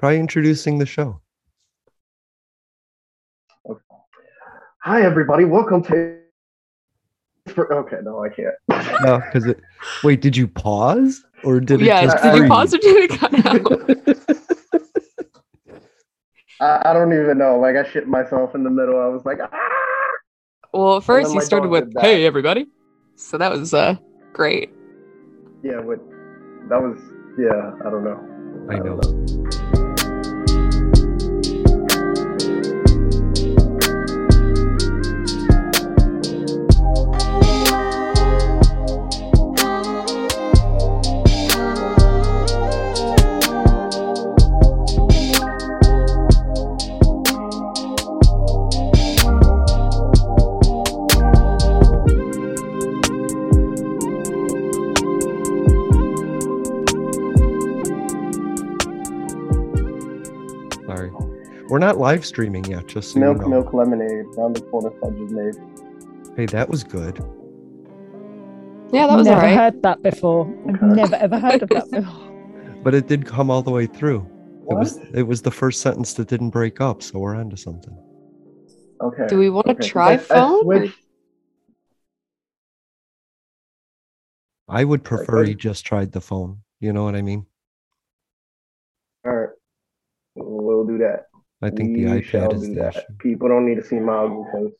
Try introducing the show. Okay. Hi, everybody. Welcome to. For, okay, no, I can't. No, because it. Wait, did you pause or did it? yes. Did you pause or did it cut out? I, I don't even know. Like, I shit myself in the middle. I was like, ah! well, first you started with "Hey, everybody," so that was uh great. Yeah, what? That was, yeah, I don't know. I don't know. Sorry. We're not live streaming yet, just so Milk, you know. milk, lemonade. Round the corner, fudge is made. Hey, that was good. Yeah, that was never alright. heard that before. I've never ever heard of that before. But it did come all the way through. It was it was the first sentence that didn't break up, so we're onto something. Okay. Do we want to okay. try I- I uh, phone? or- switched- I would prefer I- you just tried the phone. You know what I mean? All right. We'll do that. I think the We iPad is do the that. issue. People don't need to see my ugly face.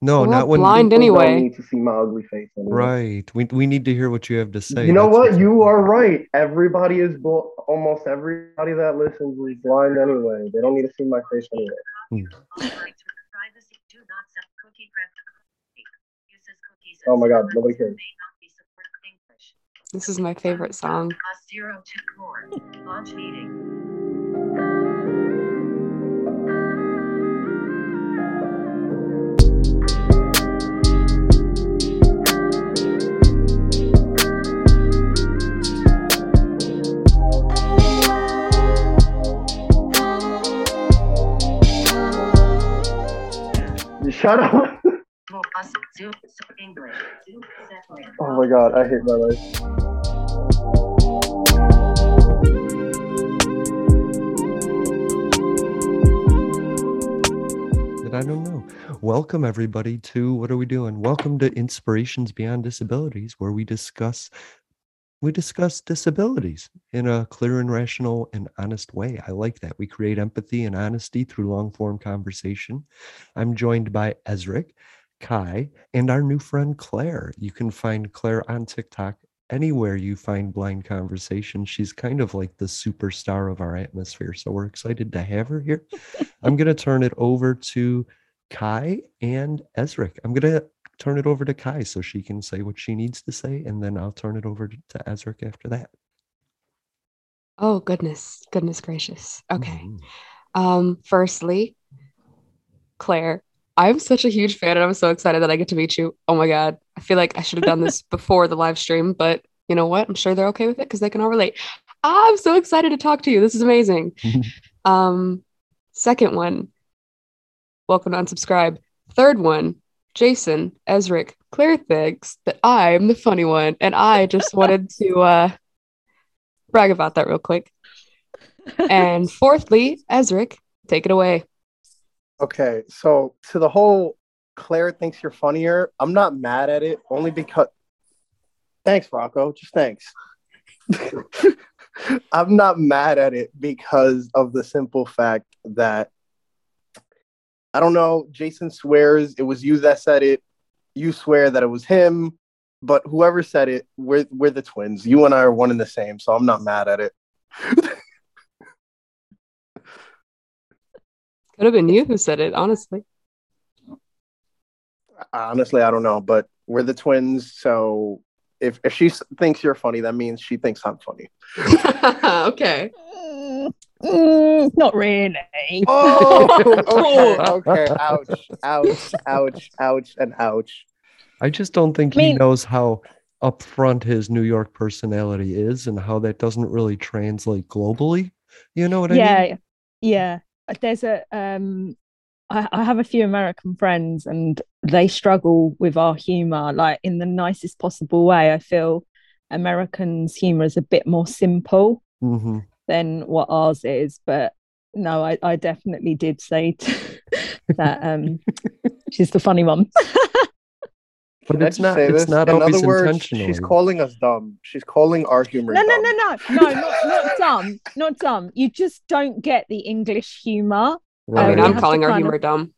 No, We're not when blind People anyway. Don't need to see my ugly face. Anyway. Right. We we need to hear what you have to say. You know That's what? what's You are right. Everybody is bl- almost everybody that listens is blind anyway. They don't need to see my face anyway. Hmm. Oh my God, nobody cares. This is my favorite song. Shut up. Oh my God, I hate my life. I don't know. Welcome everybody to what are we doing? Welcome to Inspirations Beyond Disabilities, where we discuss we discuss disabilities in a clear and rational and honest way. I like that. We create empathy and honesty through long form conversation. I'm joined by Ezric, Kai, and our new friend Claire. You can find Claire on TikTok anywhere you find blind conversation. She's kind of like the superstar of our atmosphere. So we're excited to have her here. I'm going to turn it over to Kai and Ezric. I'm going to turn it over to Kai so she can say what she needs to say, and then I'll turn it over to to Ezric after that. Oh goodness, goodness gracious. Okay. Mhm. Um, firstly, Claire, I'm such a huge fan and I'm so excited that I get to meet you. Oh my god. I feel like I should have done this before the live stream, but you know what? I'm sure they're okay with it because they can all relate. I'm so excited to talk to you. This is amazing. um, second one, welcome to unsubscribe. Third one, Jason, Ezric, Claire thinks that I'm the funny one, and I just wanted to uh brag about that real quick. And fourthly, Ezric, take it away. Okay, so to the whole Claire thinks you're funnier, I'm not mad at it only because. Thanks, Rocco. Just thanks. I'm not mad at it because of the simple fact that I don't know. Jason swears it was you that said it. You swear that it was him, but whoever said it, we're we're the twins. You and I are one and the same, so I'm not mad at it. Could have been you who said it, honestly. Honestly, I don't know, but we're the twins, so if if she thinks you're funny, that means she thinks I'm funny. okay. Mm, not really. Oh, okay, okay. Ouch, ouch, ouch, ouch, and ouch. I just don't think I he knows how upfront his New York personality is and how that doesn't really translate globally. You know what I mean? yeah, yeah. There's a um, I, I have a few American friends, and they struggle with our humor, like in the nicest possible way. I feel Americans' humor is a bit more simple. hmm than what ours is. But no, I, I definitely did say t- that um, she's the funny one. But Can it's not. say It's this? not In always other words, intentional. she's calling us dumb. She's calling our humor no, no, dumb. no, no, no, not, not dumb, not dumb. You just don't get the English humor. I mean, I'm calling our kind of- humor dumb.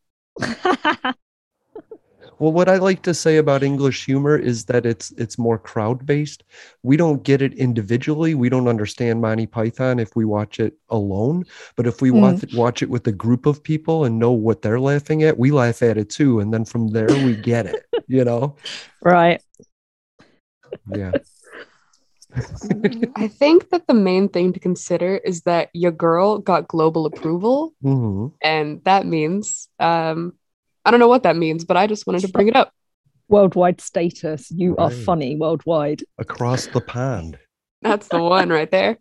Well, what I like to say about English humor is that it's it's more crowd based. We don't get it individually. We don't understand Monty Python if we watch it alone. But if we Mm. watch watch it with a group of people and know what they're laughing at, we laugh at it too. And then from there we get it. You know? right. Yeah. I think that the main thing to consider is that your girl got global approval, hmm and that means um, I don't know what that means, but I just wanted to bring it up. Worldwide status. You are funny worldwide. Across the pond. That's the one right there.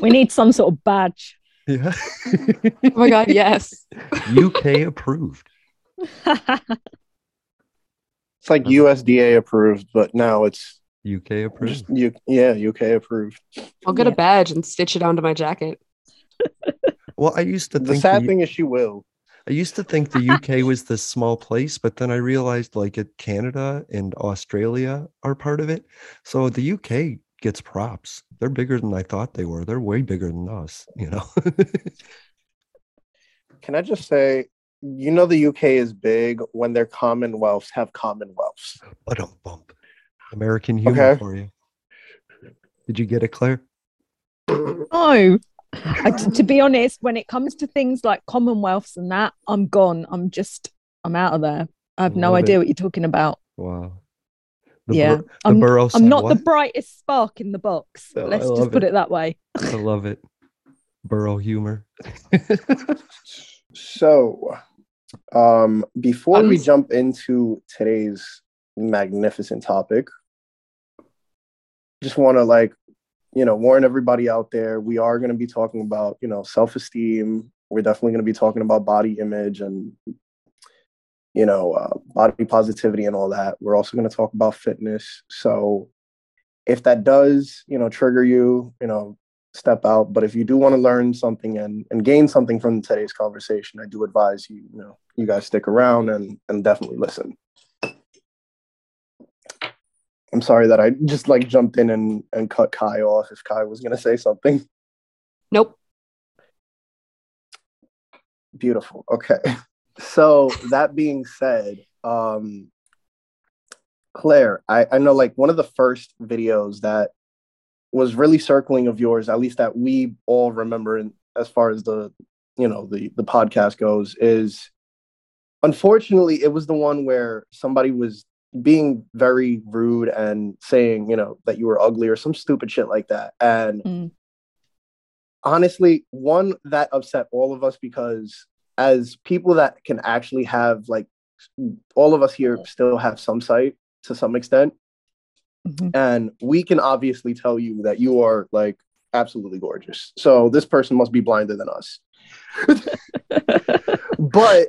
We need some sort of badge. Yeah. Oh my god, yes. UK approved. It's like USDA approved, but now it's UK approved. just U- yeah, UK approved. I'll get Yeah. a badge and stitch it onto my jacket. Well, I used to The think sad the- thing is she will. I used to think the UK was this small place, but then I realized like it, Canada and Australia are part of it. So the UK gets props. They're bigger than I thought they were. They're way bigger than us, you know. Can I just say, you know, the UK is big when their commonwealths have commonwealths. but um bump. American humor Okay. for you. Did you get it, Claire? No. I, t- to be honest, when it comes to things like Commonwealths and that, I'm gone. I'm just, I'm out of there. I have no Love idea it. what you're talking about. Wow. The yeah, bur- I'm, borough I'm said not the brightest spark in the box. Oh, Let's just put it. it that way. I love it. Borough humor. So, um, before we jump into today's magnificent topic, just want to like, you know, warn everybody out there. We are going to be talking about, you know, self-esteem. We're definitely going to be talking about body image and, you know, uh, body positivity and all that. We're also going to talk about fitness. So, if that does, you know, trigger you, you know, step out. But if you do want to learn something and, and gain something from today's conversation, I do advise you, you know, you guys stick around and, and definitely listen. I'm sorry that I just like jumped in and, and cut Kai off if Kai was going to say something. Nope. Beautiful. Okay. So that being said, um, Claire, I, I know like one of the first videos that was really circling of yours, at least that we all remember in, as far as the you know the the podcast goes, is unfortunately it was the one where somebody was being very rude and saying, you know, that you were ugly or some stupid shit like that. And Mm. honestly, one that upset all of us because as people that can actually have like all of us here still have some sight to some extent Mhm. and we can obviously tell you that you are like absolutely gorgeous so this person must be blinder than us but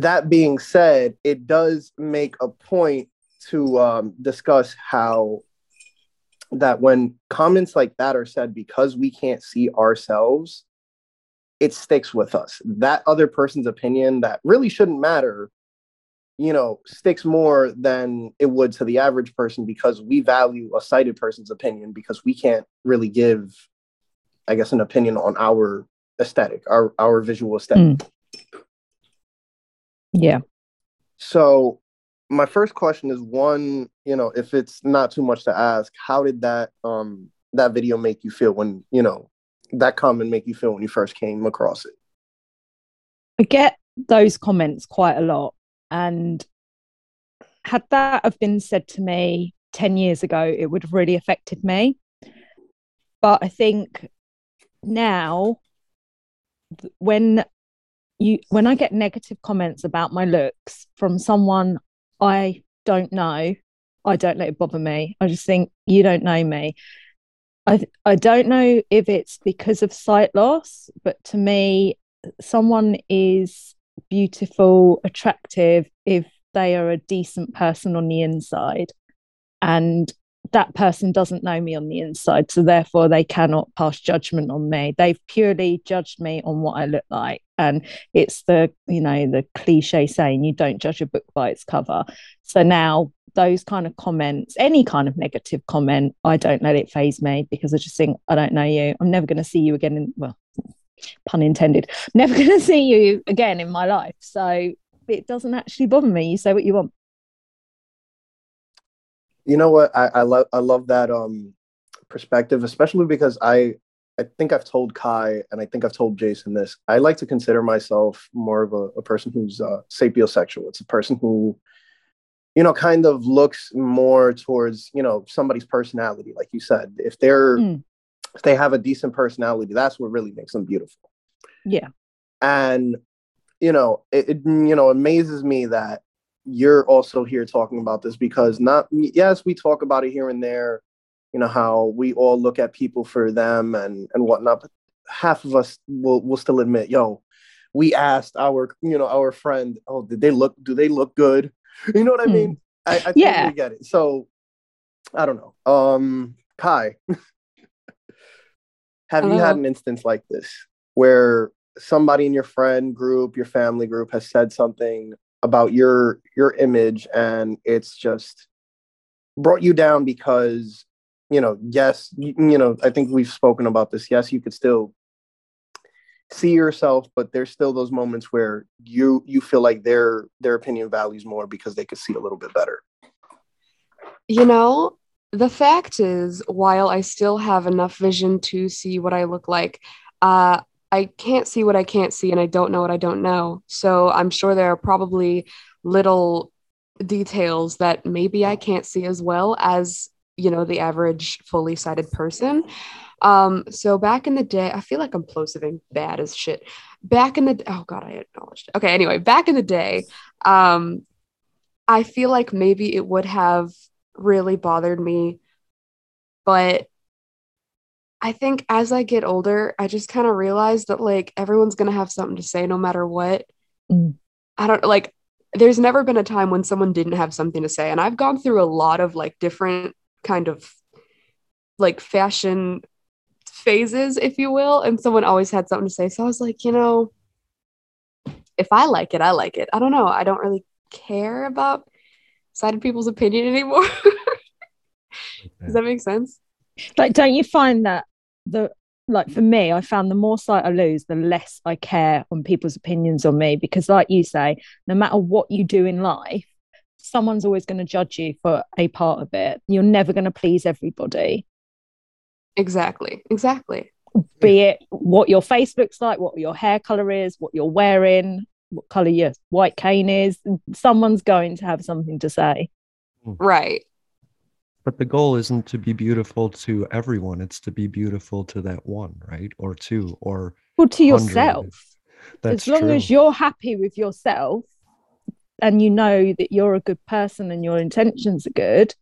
that being said it does make a point to um, discuss how that when comments like that are said because we can't see ourselves it sticks with us. That other person's opinion that really shouldn't matter you know sticks more than it would to the average person because we value a sighted person's opinion because we can't really give i guess an opinion on our aesthetic our our visual aesthetic Yeah. so my first question is one, you know, if it's not too much to ask, how did that um that video make you feel when, you know, that comment make you feel when you first came across it? I get those comments quite a lot. And had that have been said to me 10 years ago, it would have really affected me. But I think now, when you when I get negative comments about my looks from someone I don't know, I don't let it bother me. I just think you don't know me. I I don't know if it's because of sight loss, but to me, someone is beautiful, attractive if they are a decent person on the inside. And that person doesn't know me on the inside so therefore they cannot pass judgment on me. They've purely judged me on what i look like and it's the you know the cliche saying you don't judge a book by its cover. So now those kind of comments any kind of negative comment i don't let it faze me because i just think i don't know you. I'm never going to see you again in well pun intended never going to see you again in my life. So it doesn't actually bother me. You say what you want You know what? I, I love I love that um perspective, especially because I I think I've told Kai and I think I've told Jason this. I like to consider myself more of a, a person who's uh, sapiosexual. It's a person who, you know, kind of looks more towards you know somebody's personality, like you said. If they're Mm. if they have a decent personality, that's what really makes them beautiful. yeah and you know it, it you know amazes me that you're also here talking about this because not yes we talk about it here and there you know how we all look at people for them and and whatnot but half of us will will still admit yo we asked our you know our friend oh did they look do they look good? You know what i Hmm. mean i, I totally Yeah. get it. So i don't know. Um kai have you had an instance like this where somebody in your friend group, your family group has said something about your your image and it's just brought you down because you know, yes, you, know, I think we've spoken about this. Yes, you could still see yourself, but there's still those moments where you you feel like their their opinion values more because they could see a little bit better. You know, the fact is, while I still have enough vision to see what I look like, uh, I can't see what I can't see, and I don't know what I don't know. So I'm sure there are probably little details that maybe I can't see as well as, you know, the average fully sighted person. Um, so back in the day, I feel like I'm plosiving bad as shit. Back in the oh god, I acknowledged. it. Okay, anyway, back in the day, um, I feel like maybe it would have really bothered me. But I think as I get older, I just kind of realize that like everyone's gonna have something to say no matter what. Mm. I don't like there's never been a time when someone didn't have something to say. And I've gone through a lot of like different kind of like fashion phases, if you will, and someone always had something to say. So I was like, you know, if I like it, I like it. I don't know. I don't really care about sighted people's opinion anymore. Does that make sense? like don't you find that the like for me i found the more sight i lose the less i care on people's opinions on me because like you say no matter what you do in life someone's always going to judge you for a part of it you're never going to please everybody Exactly. Exactly. be it what your face looks like what your hair color is what you're wearing what color your white cane is someone's going to have something to say hmm. Right. But the goal isn't to be beautiful to everyone. It's to be beautiful to that one, right? Or two, or well to yourself as long true. as you're happy with yourself and you know that you're a good person and your intentions are good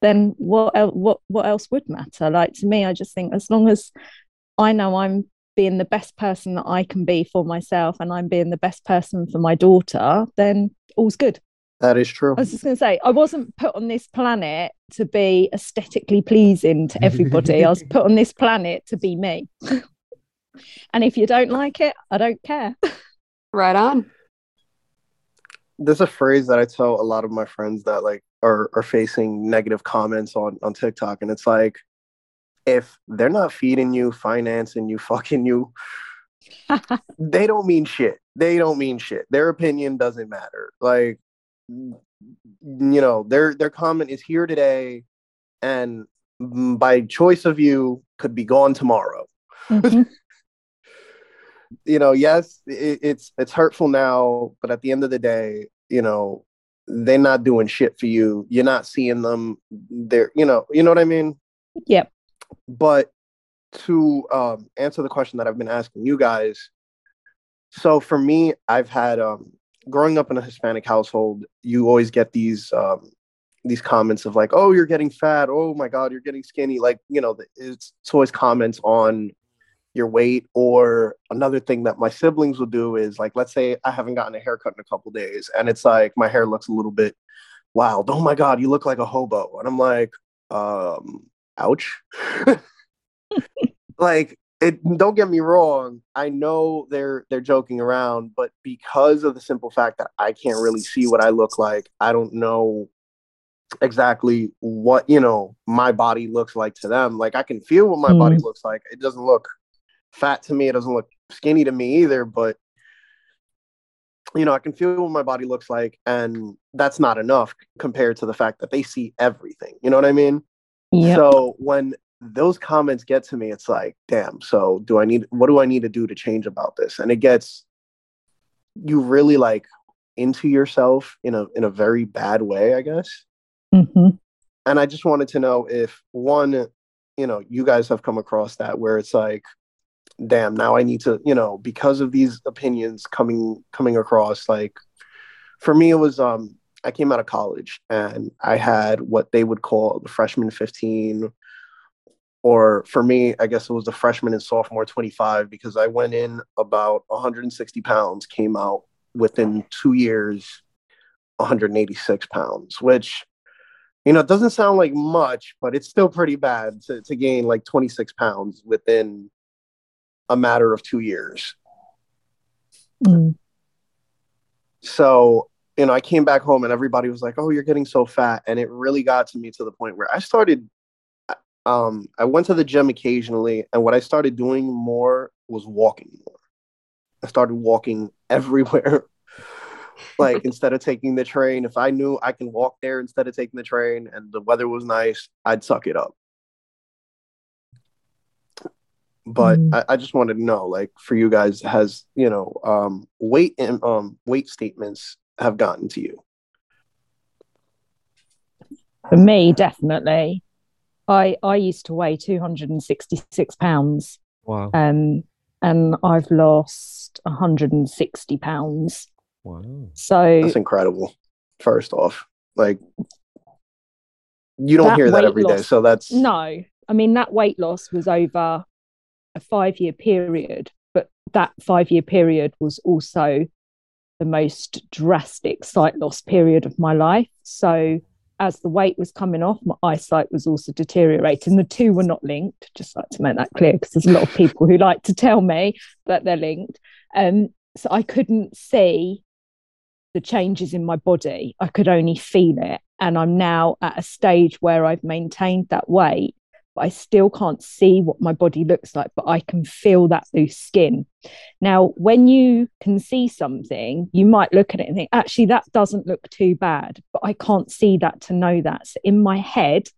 then what el- what what else would matter like to me i just think as long as i know i'm being the best person that i can be for myself and i'm being the best person for my daughter then all's good That is true. i was just going to say i wasn't put on this planet to be aesthetically pleasing to everybody i was put on this planet to be me and if you don't like it i don't care Right on. there's a phrase that I tell a lot of my friends that like are are facing negative comments on on TikTok, and it's like, if they're not feeding you, financing you, fucking you, they don't mean shit. They don't mean shit. Their opinion doesn't matter. Like, you know, their their comment is here today, and by choice of you, could be gone tomorrow Mhm. you know, yes, it, it's it's hurtful now, but at the end of the day, you know, they're not doing shit for you. You're not seeing them. They're, you know, you know what I mean. Yep. But to um, answer the question that I've been asking you guys, so for me, I've had um, growing up in a Hispanic household, you always get these um, these comments of like, "Oh, you're getting fat. Oh my God, you're getting skinny." Like, you know, it's, it's always comments on your weight or another thing that my siblings will do is like let's say i haven't gotten a haircut in a couple days and it's like my hair looks a little bit wild oh my god you look like a hobo and i'm like um, ouch. like it don't get me wrong i know they're they're joking around but because of the simple fact that i can't really see what i look like i don't know exactly what you know my body looks like to them like i can feel what my Mm. body looks like it doesn't look fat to me it doesn't look skinny to me either but you know i can feel what my body looks like and that's not enough compared to the fact that they see everything you know what i mean Yeah. so when those comments get to me, it's like, damn, so do I need what do I need to do to change about this? And it gets you really like into yourself in a in a very bad way, I guess. hmm And I just wanted to know if one, you know, you guys have come across that where it's like, damn, now I need to, you know, because of these opinions coming coming across, like for me it was um I came out of college and I had what they would call the freshman 15 or for me, I guess it was the freshman and sophomore 25 because I went in about 160 pounds, came out within two years 186 pounds, which you know it doesn't sound like much, but it's still pretty bad to, to gain like 26 pounds within a matter of two years. Mm. So, you know, I came back home and everybody was like, "Oh, you're getting so fat," and it really got to me to the point where I started. Um, I went to the gym occasionally, and what I started doing more was walking more. I started walking everywhere. like instead of taking the train, if I knew I can walk there instead of taking the train, and the weather was nice, I'd suck it up. But Mm. I, I just wanted to know, like, for you guys, has you know, um, weight and um, weight statements have gotten to you? For me, definitely. I I used to weigh 266 pounds, Wow. um, and I've lost 160 pounds. Wow. So That's incredible. First off, like, you don't That hear that weight every day, loss- so that's no, I mean that weight loss was over a five year period, but that five year period was also the most drastic sight loss period of my life. So as the weight was coming off, my eyesight was also deteriorating. The two were not linked, just like to make that clear, because there's a lot of people who like to tell me that they're linked. Um, so I couldn't see the changes in my body. I could only feel it. And I'm now at a stage where I've maintained that weight, I still can't see what my body looks like, but I can feel that loose skin. Now, when you can see something, you might look at it and think, actually, that doesn't look too bad, but I can't see that to know that. So in my head,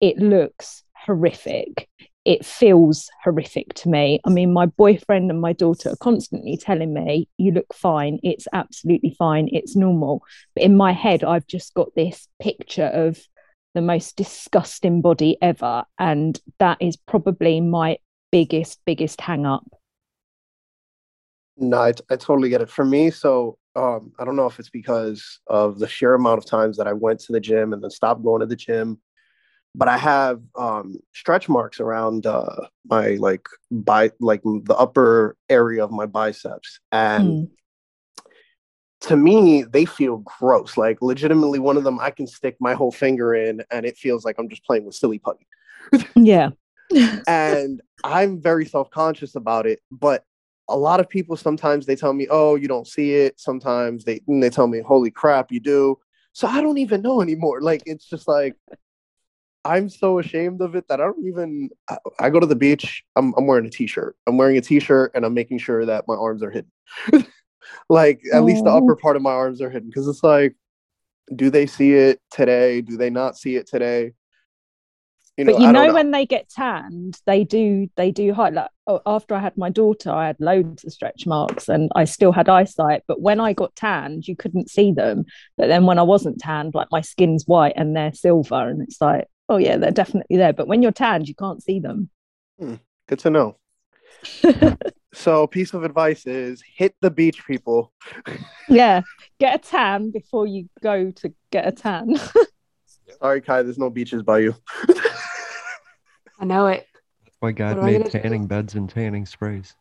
it looks horrific. It feels horrific to me. I mean, my boyfriend and my daughter are constantly telling me, you look fine. It's absolutely fine. It's normal. But in my head, I've just got this picture of the most disgusting body ever. And that is probably my biggest, biggest hang up. No, I, I totally get it. For me, so um, I don't know if it's because of the sheer amount of times that I went to the gym and then stopped going to the gym, but I have um, stretch marks around uh, my like bi like the upper area of my biceps, and Mm. To me they feel gross. Like legitimately, one of them I can stick my whole finger in, and it feels like I'm just playing with silly putty. Yeah. and I'm very self conscious about it. But a lot of people sometimes they tell me, "Oh, you don't see it." Sometimes they they tell me, "Holy crap, you do." So I don't even know anymore. Like it's just like I'm so ashamed of it that I don't even. I, I go to the beach. I'm I'm wearing a t-shirt. I'm wearing a t-shirt and I'm making sure that my arms are hidden. like at least the upper oh. part of my arms are hidden because it's like, do they see it today? Do they not see it today? You know, but you I know, when they get tanned they do they do hide like oh, after i had my daughter i had loads of stretch marks and i still had eyesight but when i got tanned you couldn't see them but then when i wasn't tanned like my skin's white and they're silver and it's like oh yeah they're definitely there but when you're tanned you can't see them hmm, Good to know. So, piece of advice is hit the beach, people. yeah get a tan before you go to get a tan Sorry, Kai, there's no beaches by you. I know it. That's why God What made gonna do? tanning beds and tanning sprays.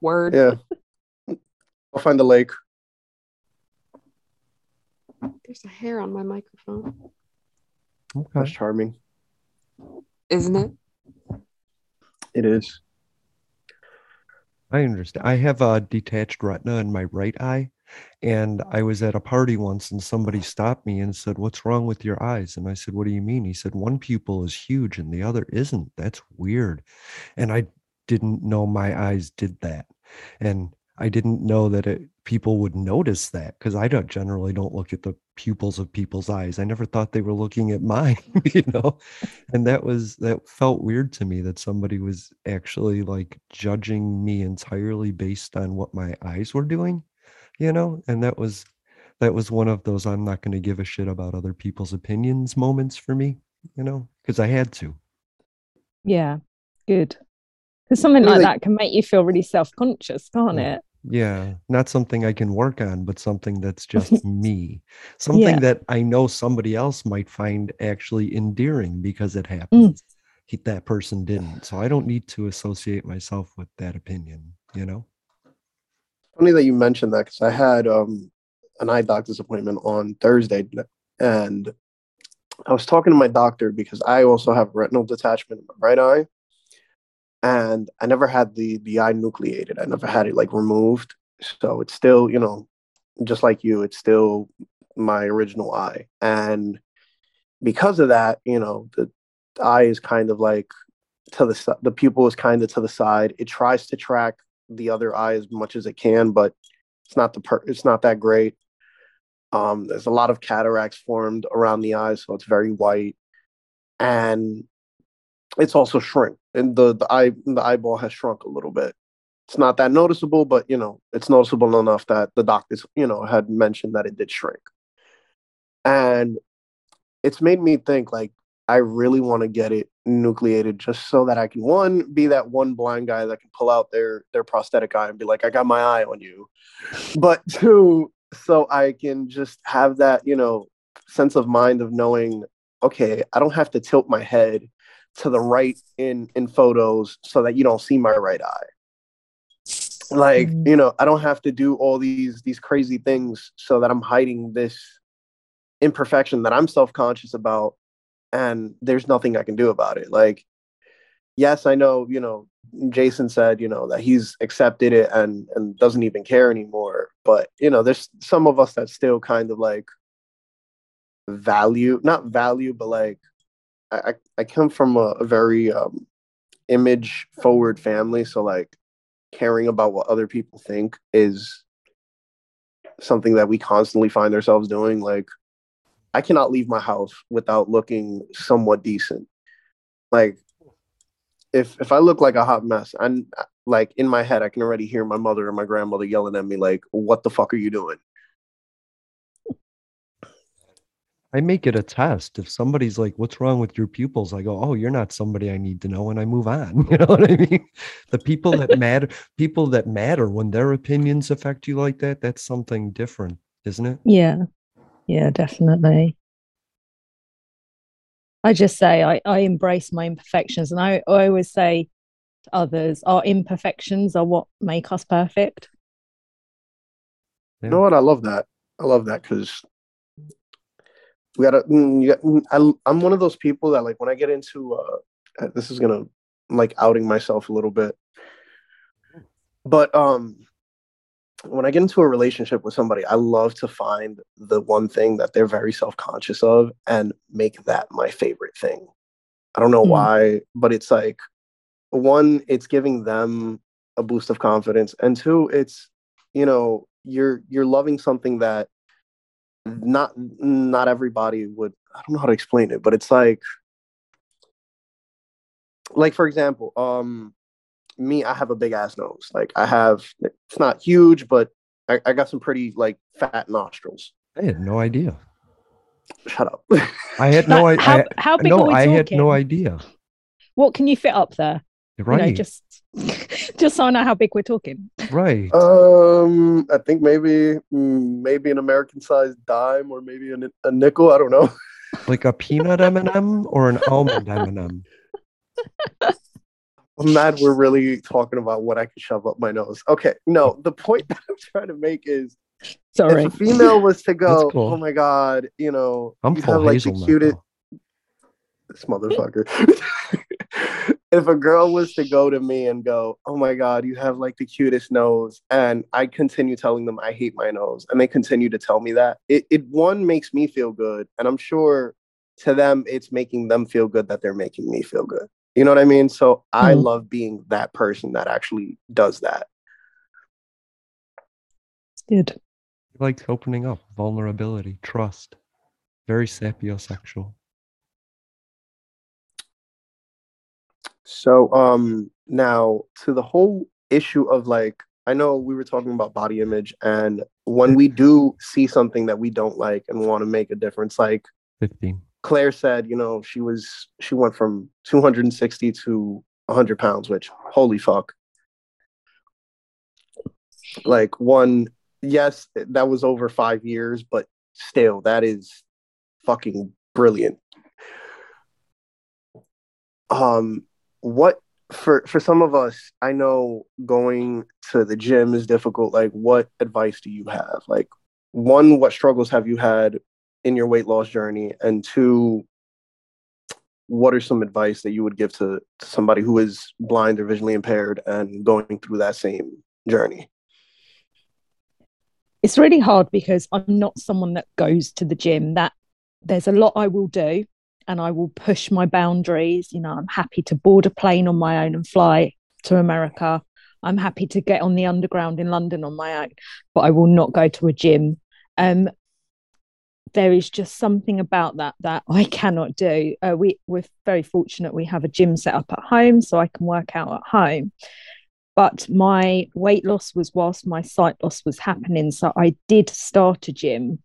Word. Yeah. I'll find a lake. There's a hair on my microphone. Okay. That's charming. isn't it? It is. I understand. I have a detached retina in my right eye. And I was at a party once and somebody stopped me and said, What's wrong with your eyes? And I said, What do you mean? He said, One pupil is huge and the other isn't. That's weird. And I didn't know my eyes did that. And I didn't know that it, people would notice that because I don't generally don't look at the pupils of people's eyes. I never thought they were looking at mine, you know. And that was that felt weird to me that somebody was actually like judging me entirely based on what my eyes were doing, you know. And that was that was one of those I'm not going to give a shit about other people's opinions moments for me, you know, because I had to. Yeah, good. Because something Really- like that can make you feel really self conscious, can't Yeah. it? Yeah, not something I can work on, but something that's just me. Something Yeah. that I know somebody else might find actually endearing because it happens. He, that person didn't. So I don't need to associate myself with that opinion, you know? Funny that you mentioned that because I had um, an eye doctor's appointment on Thursday, and I was talking to my doctor because I also have retinal detachment in my right eye, and I never had the the eye enucleated. I never had it like removed, so it's still you know, just like you, it's still my original eye, and because of that, you know, the eye is kind of like to the the pupil is kind of to the side. It tries to track the other eye as much as it can, but it's not the per- it's not that great. Um, there's a lot of cataracts formed around the eye, so it's very white, and it's also shrink. And the the eye the eyeball has shrunk a little bit. It's not that noticeable, but you know it's noticeable enough that the doctors you know had mentioned that it did shrink, and it's made me think like I really want to get it enucleated just so that I can one be that one blind guy that can pull out their their prosthetic eye and be like, I got my eye on you. But two, so I can just have that, you know, sense of mind of knowing, okay, I don't have to tilt my head to the right in in photos so that you don't see my right eye. Like, Mm. you know, I don't have to do all these these crazy things so that I'm hiding this imperfection that I'm self-conscious about and there's nothing I can do about it. Like, yes, I know, you know, Jason said, you know, that he's accepted it and and doesn't even care anymore. But you know, there's some of us that still kind of like value, not value, but like I I, come from a, a very um image forward family. So like caring about what other people think is something that we constantly find ourselves doing. Like I cannot leave my house without looking somewhat decent. Like if if I look like a hot mess, and like in my head, I can already hear my mother and my grandmother yelling at me like, "What the fuck are you doing?" I make it a test. If somebody's like, "What's wrong with your pupils?" I go, "Oh, you're not somebody I need to know," and I move on. You know what I mean? The people that matter, people that matter, when their opinions affect you like that, that's something different, isn't it? Yeah. Yeah, definitely. I just say I, I embrace my imperfections and I, I always say to others, our imperfections are what make us perfect. You know what? I love that. I love that because we gotta. mm, you got- mm, I, I'm one of those people that like when I get into. uh uh, This is gonna like outing myself a little bit, but um, when I get into a relationship with somebody, I love to find the one thing that they're very self conscious of and make that my favorite thing. I don't know Mm. why, but it's like one, it's giving them a boost of confidence, and two, it's you know you're you're loving something that not not everybody would i don't know how to explain it but it's like like for example um me i have a big ass nose like i have it's not huge but i, I got some pretty like fat nostrils I had no idea. shut up I had no idea. how, how big no, are we I talking? had no idea. What can you fit up there? Right, You know, just just so I know how big we're talking. right. um i think maybe mm, maybe an american sized dime or maybe a, a nickel i don't know like a peanut M&M or an almond M&M. I'm mad we're really talking about what I can shove up my nose. Okay, no, the point that I'm trying to make is Sorry. if a female was to go, cool. oh my god, you know, I'm you full have like the cutest. this motherfucker. If a girl was to go to me and go, "Oh my god, you have like the cutest nose," and I continue telling them I hate my nose, and they continue to tell me that, it, it one makes me feel good, and I'm sure to them it's making them feel good that they're making me feel good. You know what I mean? So I Mhm. love being that person that actually does that. It's good. He likes opening up, vulnerability, trust. Very sapiosexual. So um now to the whole issue of like I know we were talking about body image and when we do see something that we don't like and want to make a difference like 15. Claire said, you know, she was she went from 260 to 100 pounds, which holy fuck. Like one, yes, that was over five years, but still, that is fucking brilliant. Um, what for for some of us, I know going to the gym is difficult. Like, what advice do you have? Like, one, what struggles have you had in your weight loss journey and two what are some advice that you would give to, to somebody who is blind or visually impaired and going through that same journey It's really hard because I'm not someone that goes to the gym. That there's a lot I will do and I will push my boundaries. You know, I'm happy to board a plane on my own and fly to America. I'm happy to get on the underground in London on my own, but I will not go to a gym. Um, there is just something about that that I cannot do. Uh, we we're very fortunate we have a gym set up at home, so I can work out at home. But my weight loss was whilst my sight loss was happening, so I did start a gym,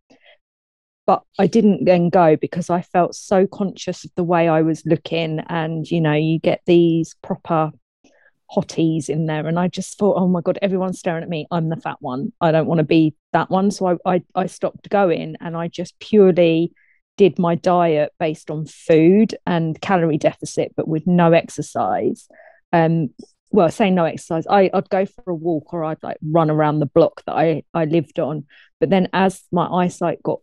but I didn't then go because I felt so conscious of the way I was looking, and you know, you get these proper hotties in there and i just thought oh my god everyone's staring at me. I'm the fat one. I don't want to be that one. So I, I i stopped going and i just purely did my diet based on food and calorie deficit but with no exercise. Um well say no exercise. I, i'd go for a walk or i'd like run around the block that i i lived on. But then as my eyesight got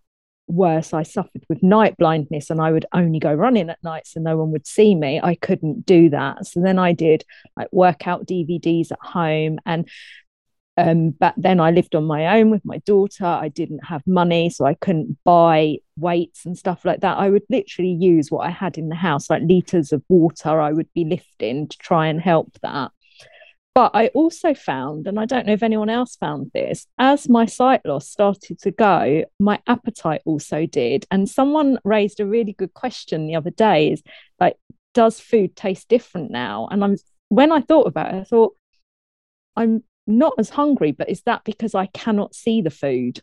worse i suffered with night blindness and i would only go running at night so no one would see me. I couldn't do that. So then i did like workout dvds at home and um but then i lived on my own with my daughter. I didn't have money so i couldn't buy weights and stuff like that. I would literally use what i had in the house like liters of water i would be lifting to try and help that but I also found, and I don't know if anyone else found this, as my sight loss started to go, my appetite also did. And someone raised a really good question the other day is like, does food taste different now? And I'm when I thought about it, I thought, I'm not as hungry, but is that because I cannot see the food?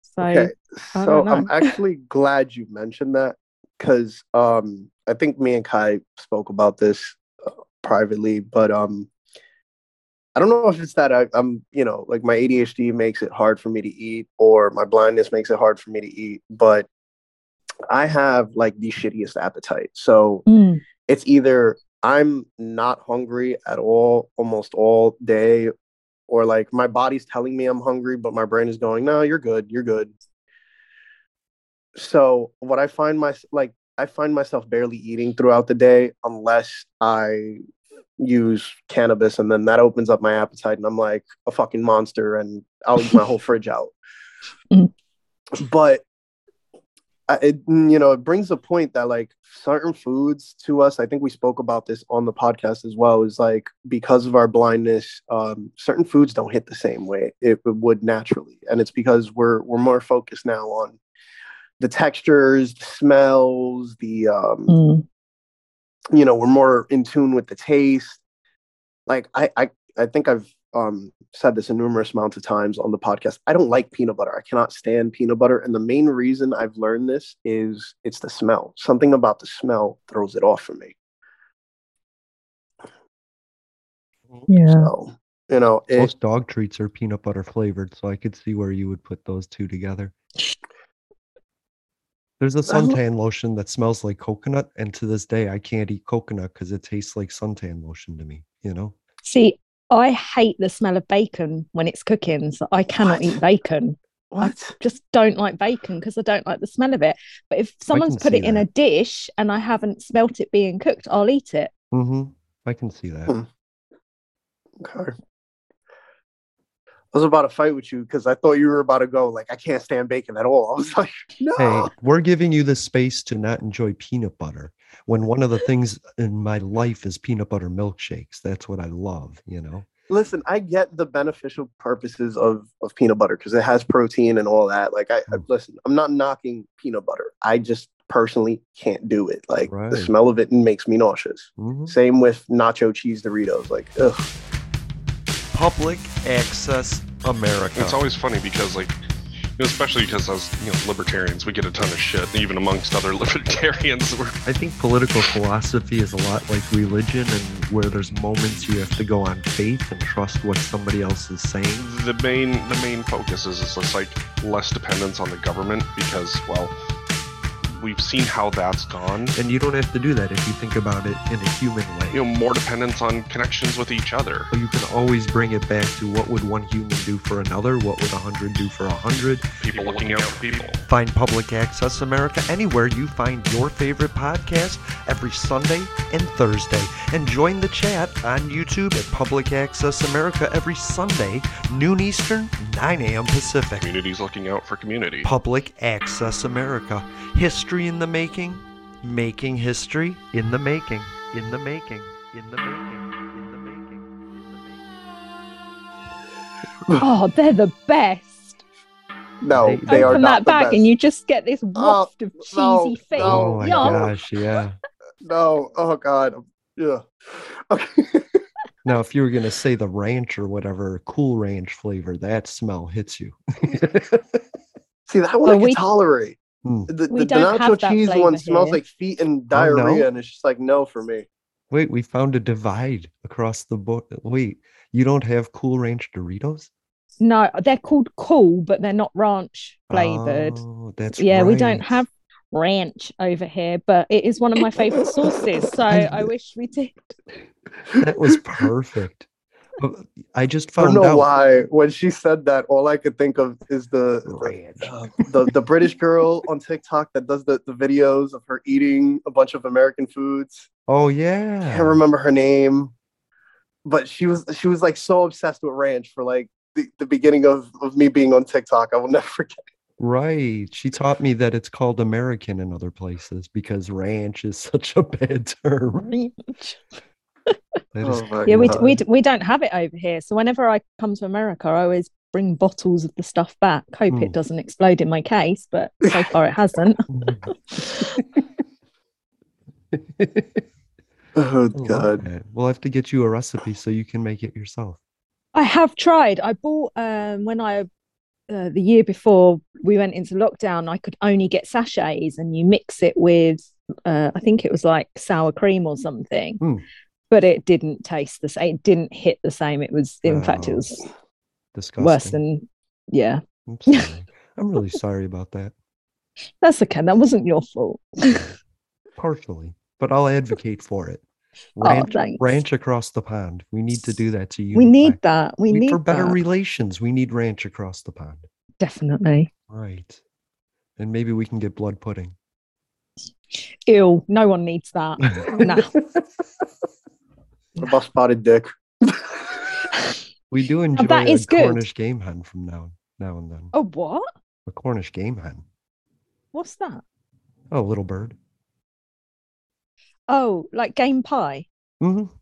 So okay so I'm actually glad you mentioned that because um i think me and kai spoke about this privately but um i don't know if it's that I, i'm you know like my adhd makes it hard for me to eat or my blindness makes it hard for me to eat but i have like the shittiest appetite so Mm, it's either I'm not hungry at all almost all day, or like my body's telling me I'm hungry, but my brain is going, no, you're good, you're good. So what I find my like I find myself barely eating throughout the day unless I use cannabis and then that opens up my appetite and I'm like a fucking monster and I'll eat my whole fridge out. Mhm. But I- it, you know, it brings a point that like certain foods to us, I think we spoke about this on the podcast as well, is like because of our blindness, um, certain foods don't hit the same way it would naturally. And it's because we're we're more focused now on the textures, the smells, the um, mm. you know, we're more in tune with the taste. Like I I, I think I've um said this a numerous amounts of times on the podcast. I don't like peanut butter. I cannot stand peanut butter. And the main reason I've learned this is it's the smell. Something about the smell throws it off for me. Yeah. So, you know, it, Most dog treats are peanut butter flavored, so I could see where you would put those two together. There's a I'm- suntan lotion that smells like coconut, and to this day, I can't eat coconut because it tastes like suntan lotion to me. You know, See, I hate the smell of bacon when it's cooking, so I cannot What? eat bacon. What? I just don't like bacon because I don't like the smell of it. But if someone's can put see it in a dish and I haven't smelt it being cooked, I'll eat it. Mm-hmm. I can see that. Hmm. Okay. I was about to fight with you because I thought you were about to go like I can't stand bacon at all. I was like, no. Hey, we're giving you the space to not enjoy peanut butter when one of the things in my life is peanut butter milkshakes. That's what I love, you know. Listen, I get the beneficial purposes of of peanut butter because it has protein and all that. Like I, I Mm. listen, I'm not knocking peanut butter. I just personally can't do it. Like Right. the smell of it makes me nauseous. Mhm. Same with nacho cheese Doritos. Like, ugh. Public Access America. It's always funny because, like, you know, especially because as you know, libertarians, we get a ton of shit, even amongst other libertarians. We're, I think political philosophy is a lot like religion, and where there's moments you have to go on faith and trust what somebody else is saying. the main the main focus is is just like less dependence on the government because, well, we've seen how that's gone. And you don't have to do that if you think about it in a human way. You know, more dependence on connections with each other. you can always bring it back to what would one human do for another? What would a hundred do for a hundred? People looking out for people. Find Public Access America anywhere you find your favorite podcast every Sunday and Thursday. And join the chat on YouTube at Public Access America every Sunday, noon Eastern, 9 a.m. Pacific. Communities looking out for community. Public Access America. History in the making, making history in the making, in the making, in the making, in the making, in the making. Oh, they're the best. no, They- they, are Open not that the bag best. and you just get this oh, waft of cheesy oh, no, feet. no. Oh my Yum. gosh, yeah. No, oh god, yeah. Okay. Now, if you were gonna say the ranch or whatever, cool ranch flavor, that smell hits you. See that one Well, I can we- tolerate. Hmm. The, the, the nacho cheese one flavor smells like feet and Oh, diarrhea, no? and it's just like no for me. Wait, we found a divide across the board. Wait, you don't have Cool Ranch Doritos? No, they're called cool, but they're not ranch flavored. Oh, that's yeah, we don't have ranch over here, but it is one of my favorite sauces. So I- I wish we did. That was perfect. But I just I don't know out why. When she said that, all I could think of is the ranch. uh, the, the British girl on TikTok that does the, the videos of her eating a bunch of American foods. Oh I yeah. can't remember her name, but she was she was like so obsessed with ranch for like the, the beginning of, of me being on TikTok. I will never forget. Right. She taught me that it's called American in other places because ranch is such a bad term. Ranch. That is Oh Yeah, we, we, we don't have it over here. So whenever I come to America, I always bring bottles of the stuff back. Hope Hmm. it doesn't explode in my case, but so far it hasn't. Oh god. We'll have to get you a recipe so you can make it yourself. I have tried. I bought um when I uh, the year before we went into lockdown, I could only get sachets, and you mix it with uh, I think it was like sour cream or something. Hmm. But it didn't taste the same. It didn't hit the same. It was, in fact, it Oh, was Disgusting. worse than. Yeah, I'm sorry. I'm really sorry about that. that's okay. That wasn't your fault. Partially, but I'll advocate for it. Oh, Ranch, thanks. ranch across the pond. We need to do that to you. We need that. We need for better that. relations. We need ranch across the pond. Definitely. Right. And maybe we can get blood pudding. Ew. No one needs that. no. What about spotted dick? We do enjoy that a is good. Cornish game hen from now now and then. Oh, what? A Cornish game hen. What's that? Oh, little bird. Oh, like game pie. Mm-hmm.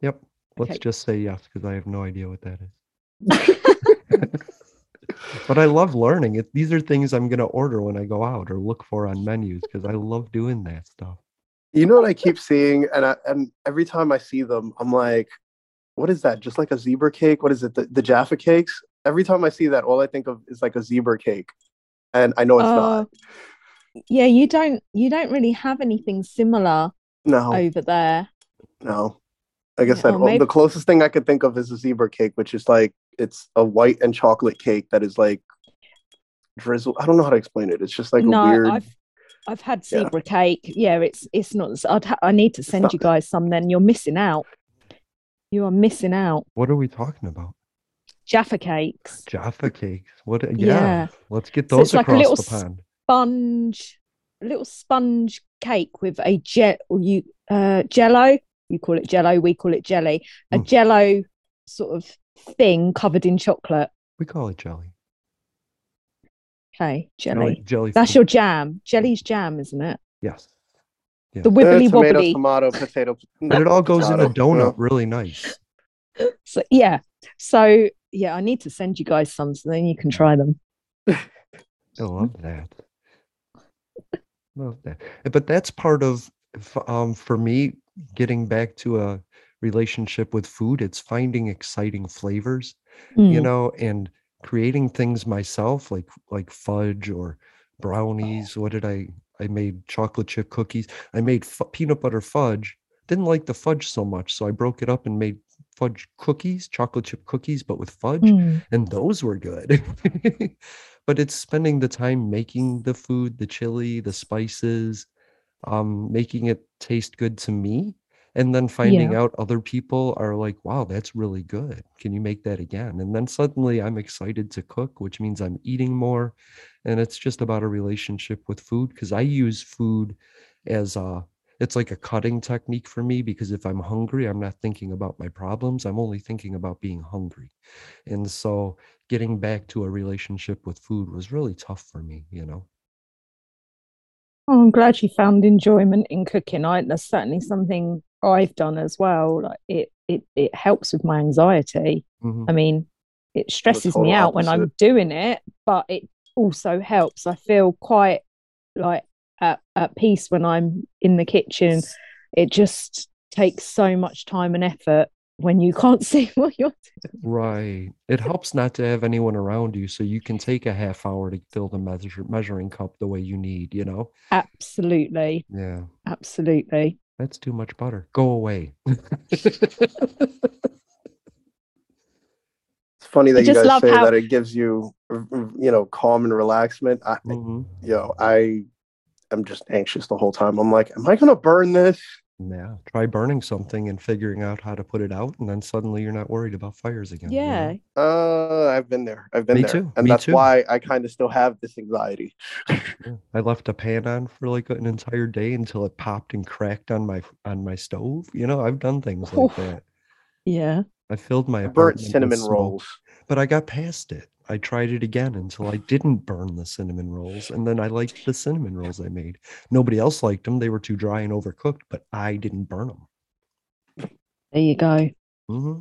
Yep. Let's Okay. just say yes because I have no idea what that is. but I love learning it. These are things I'm gonna order when I go out or look for on menus because I love doing that stuff. You know what I keep seeing, and I, and every time I see them, I'm like, "What is that? Just like a zebra cake? What is it? The, the Jaffa cakes?" Every time I see that, all I think of is like a zebra cake, and I know it's not. Uh, yeah, you don't you don't really have anything similar No, over there. no. Like I said, all- maybe- the closest thing I could think of is a zebra cake, which is like it's a white and chocolate cake that is like drizzle. I don't know how to explain it. It's just like no, a weird. I've I've had Yeah. zebra cake. Yeah, it's it's not. I'd ha- I need to send you guys some. Then you're missing out. You are missing out. What are we talking about? Jaffa cakes. Jaffa cakes. What? Yeah. Yeah. Let's get So those it's like a across little the pond. Sponge, a little sponge cake with a jet or you uh jello. You call it jello, we call it jelly. A Mm. jello sort of thing covered in chocolate. We call it jelly. Okay, jelly. Jelly. jelly That's your jam. Jelly's jam, isn't it? Yes. The Uh, wibbly tomato, wobbly. tomato, potato. But it all goes in a donut really nice. So yeah. So yeah, I need to send you guys some so then you can try them. I love that. Love that. Uh, But that's part of, um, for me, getting back to a relationship with food. It's finding exciting flavors, you Mm. know, and creating things myself, like like fudge or brownies. What did I? I made chocolate chip cookies. I made fu- peanut butter fudge. Didn't like the fudge so much, so I broke it up and made fudge cookies, chocolate chip cookies, but with fudge Mm. and those were good. but it's spending the time making the food, the chili, the spices, um, making it taste good to me, and then finding Yeah. out other people are like, "Wow, that's really good. Can you make that again?" And then suddenly I'm excited to cook, which means I'm eating more, and it's just about a relationship with food because I use food as a it's like a cutting technique for me because if I'm hungry, I'm not thinking about my problems. I'm only thinking about being hungry. And so getting back to a relationship with food was really tough for me, you know. Oh, I'm glad you found enjoyment in cooking. I that's certainly something I've done as well. Like it it it helps with my anxiety. Mhm. I mean, it stresses me out when I'm doing it, but it also helps. I feel quite like at, at peace when I'm in the kitchen. It just takes so much time and effort when you can't see what you're doing. Right. It helps not to have anyone around you so you can take a half hour to fill the measure, measuring cup the way you need, you know? Absolutely. Yeah. Absolutely. That's too much butter. Go away. It's funny that you guys say how- that it gives you, r- r- you know, calm and relaxment. I, Mhm. yo, I am just anxious the whole time. I'm like, am I gonna burn this? Yeah. Try burning something and figuring out how to put it out, and then suddenly you're not worried about fires again. you know? Yeah. Uh, I've been there. I've been Me there, too, and me that's too. why I kind of still have this anxiety. Yeah. I left a pan on for like an entire day until it popped and cracked on my on my stove. You know, I've done things like Oof. that. Yeah. I filled my Burnt apartment with cinnamon smoke, rolls. But I got past it. I tried it again until I didn't burn the cinnamon rolls, and then I liked the cinnamon rolls I made. Nobody else liked them; they were too dry and overcooked, but I didn't burn them. There you go. hmm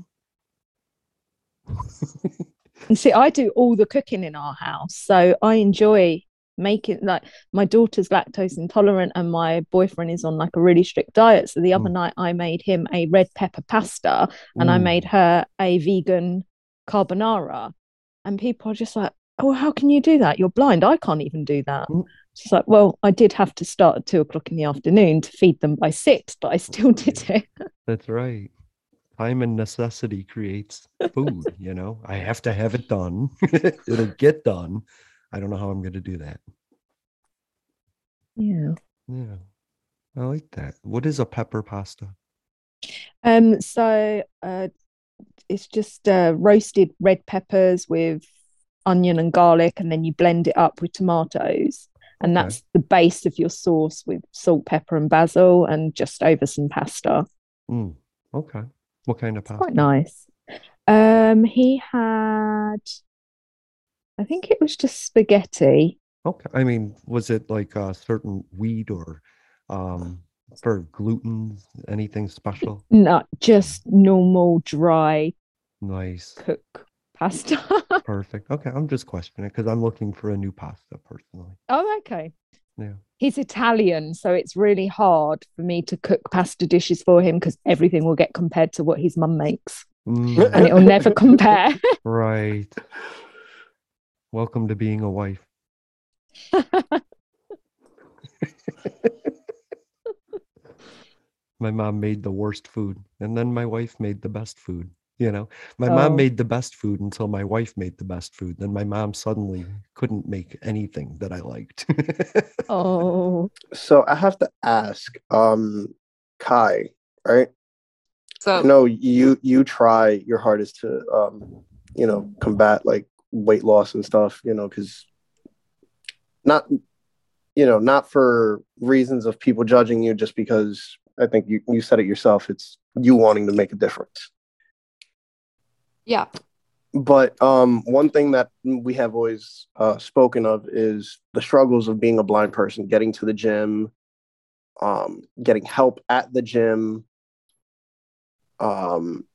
And see, I do all the cooking in our house, so I enjoy making like my daughter's lactose intolerant and my boyfriend is on like a really strict diet. So the other Mm. night I made him a red pepper pasta and I made her a vegan carbonara. And people are just like, Oh, how can you do that? You're blind. I can't even do that. Mm. She's like, Well, I did have to start at two o'clock in the afternoon to feed them by six, but I still did it. That's right. Time and necessity creates food. you know, I have to have it done. It'll get done. I don't know how I'm going to do that. Yeah. Yeah, I like that. What is a pepper pasta? Um, so uh, it's just uh, roasted red peppers with onion and garlic, and then you blend it up with tomatoes, and Okay. that's the base of your sauce with salt, pepper, and basil, and just over some pasta. Mm, okay. What kind of It's pasta? quite nice. Um, he had, I think it was just spaghetti. Okay. I mean, was it like a certain wheat or um for gluten, anything special? Not just normal dry Nice. cook pasta. Perfect. Okay. I'm just questioning because I'm looking for a new pasta personally. Oh, okay. Yeah. He's Italian, so it's really hard for me to cook pasta dishes for him because everything will get compared to what his mum makes, Mm, and it'll never compare. right. Welcome to being a wife. My mom made the worst food, and then my wife made the best food. You know, my Oh. mom made the best food until my wife made the best food. Then my mom suddenly couldn't make anything that I liked. oh, So I have to ask, um, Kai, right? I So know you you try your hardest to um you know, combat like weight loss and stuff, you know, because not, you know, not for reasons of people judging you, just because I think you, you said it yourself. It's you wanting to make a difference. Yeah. But um, one thing that we have always uh, spoken of is the struggles of being a blind person, getting to the gym, um, getting help at the gym. Um,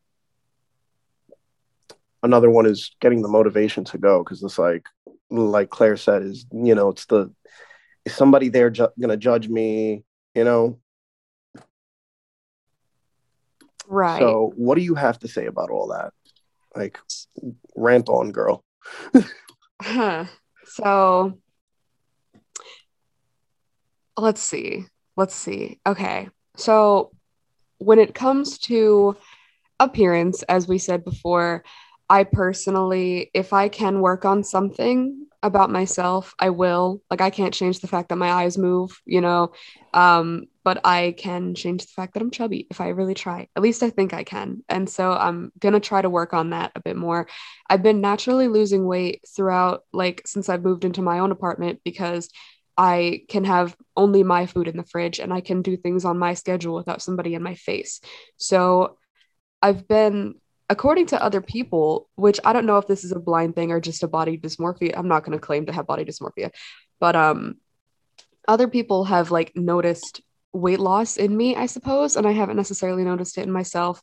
another one is getting the motivation to go because it's like, like Claire said, is you know, it's the is somebody there ju- gonna judge me? You know, Right. So, what do you have to say about all that? Like, rant on, girl. Huh. So let's see. Let's see. Okay. So when it comes to appearance, as we said before, I personally, if I can work on something about myself, I will. Like I can't change the fact that my eyes move, you know. Um, but I can change the fact that I'm chubby if I really try. At least I think I can. And so I'm going to try to work on that a bit more. I've been naturally losing weight throughout, like, since I've moved into my own apartment because I can have only my food in the fridge and I can do things on my schedule without somebody in my face. So I've been, according to other people, which I don't know if this is a blind thing or just a body dysmorphia. I'm not going to claim to have body dysmorphia, but um, other people have like noticed weight loss in me, I suppose, and I haven't necessarily noticed it in myself.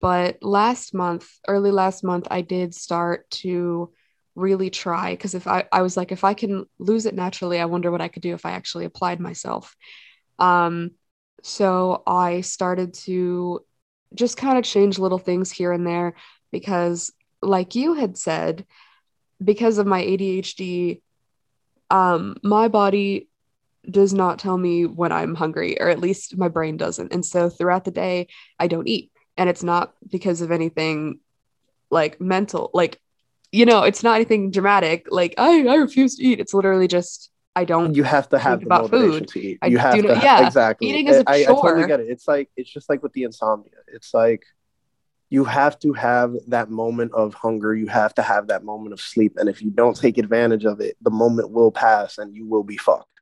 But last month, early last month, I did start to really try because if I, I was like, if I can lose it naturally, I wonder what I could do if I actually applied myself. Um, so I started to just kind of change little things here and there because, like you had said, because of my ADHD, um, my body does not tell me when I'm hungry, or at least my brain doesn't. And so throughout the day, I don't eat. And it's not because of anything like mental, like, you know, it's not anything dramatic. Like, I, I refuse to eat. It's literally just, I don't. You have to have the about motivation food. to eat. I You have to, ha- yeah, exactly. eating is a I, I totally get it. It's like it's just like with the insomnia. It's like you have to have that moment of hunger. You have to have that moment of sleep, and if you don't take advantage of it, the moment will pass, and you will be fucked.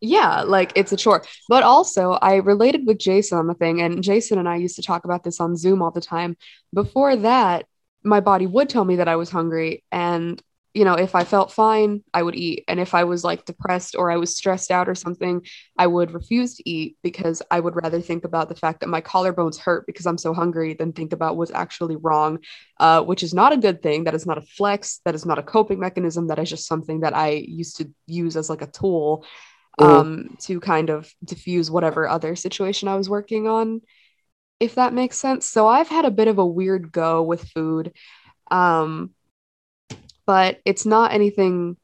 Yeah, like it's a chore. But also, I related with Jason on the thing, and Jason and I used to talk about this on Zoom all the time. Before that, my body would tell me that I was hungry, and you know, if I felt fine, I would eat. And if I was like depressed or I was stressed out or something, I would refuse to eat because I would rather think about the fact that my collarbones hurt because I'm so hungry than think about what's actually wrong, uh, which is not a good thing. That is not a flex. That is not a coping mechanism. That is just something that I used to use as like a tool Mhm. um, to kind of diffuse whatever other situation I was working on, if that makes sense. So I've had a bit of a weird go with food. Um, but it's not anything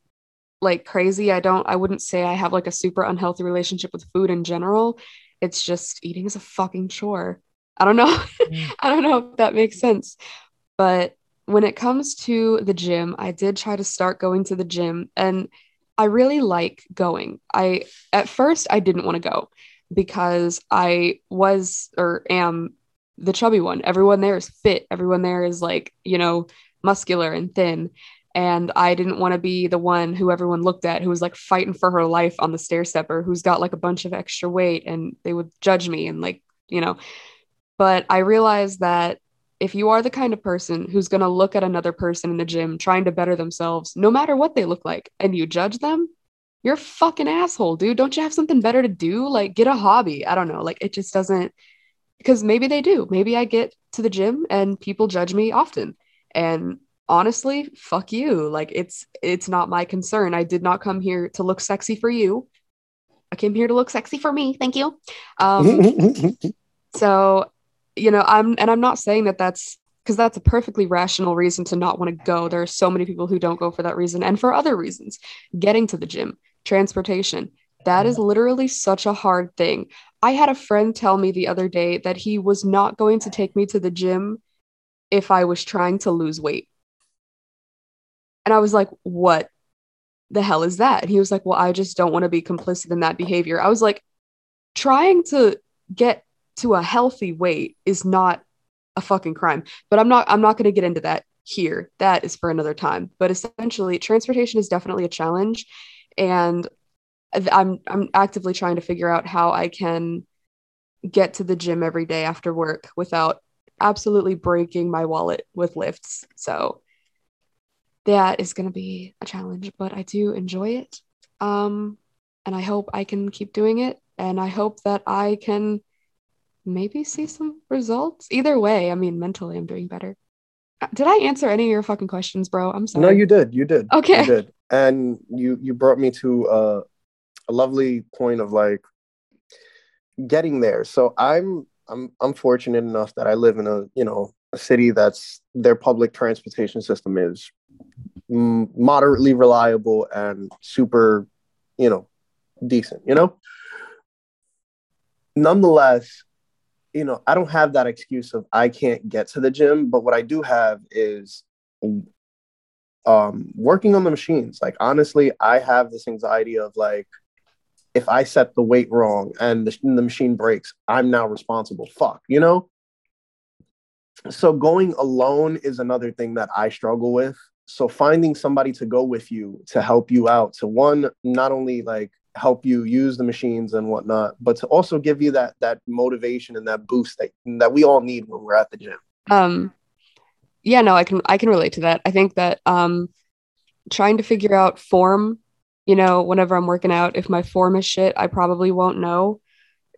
like crazy. I don't, I wouldn't say I have like a super unhealthy relationship with food in general. It's just eating is a fucking chore. I don't know. Mm. I don't know if that makes sense. But when it comes to the gym, I did try to start going to the gym and I really like going. I at first I didn't want to go because I was or am the chubby one. Everyone there is fit. Everyone there is like, you know, muscular and thin. And I didn't want to be the one who everyone looked at who was like fighting for her life on the stair stepper, who's got like a bunch of extra weight and they would judge me and like, you know. But I realized that if you are the kind of person who's going to look at another person in the gym trying to better themselves, no matter what they look like, and you judge them, you're a fucking asshole, dude. Don't you have something better to do? Like, get a hobby. I don't know. Like, it just doesn't, because maybe they do. Maybe I get to the gym and people judge me often. And honestly, fuck you. Like, it's, it's not my concern. I did not come here to look sexy for you. I came here to look sexy for me. Thank you. Um, so, you know, I'm, and I'm not saying that that's because that's a perfectly rational reason to not want to go. There are so many people who don't go for that reason and for other reasons. Getting to the gym, transportation, that is literally such a hard thing. I had a friend tell me the other day that he was not going to take me to the gym if I was trying to lose weight. And I was like, what the hell is that? And he was like, well, I just don't want to be complicit in that behavior. I was like, trying to get to a healthy weight is not a fucking crime. But I'm not I'm not going to get into that. here. That is for another time. But essentially, transportation is definitely a challenge, and I'm I'm actively trying to figure out how I can get to the gym every day after work without absolutely breaking my wallet with lifts. So that is going to be a challenge, but I do enjoy it. Um, and I hope I can keep doing it. And I hope that I can maybe see some results. Either way, I mean, mentally, I'm doing better. Uh, Did I answer any of your fucking questions, bro? I'm sorry. No, you did. You did. Okay. You did. And you you brought me to uh, a lovely point of like getting there. So I'm I'm I'm fortunate enough that I live in a you know a city that's their public transportation system is moderately reliable and super you know decent. You know. Nonetheless, you know I don't have that excuse of I can't get to the gym, but what I do have is um working on the machines like honestly i have this anxiety of like if i set the weight wrong and the, the machine breaks i'm now responsible fuck you know so going alone is another thing that i struggle with so finding somebody to go with you to help you out to one not only like help you use the machines and whatnot but to also give you that that motivation and that boost that that we all need when we're at the gym. Um yeah no i can i can relate to that. I think that um trying to figure out form you know whenever i'm working out if my form is shit i probably won't know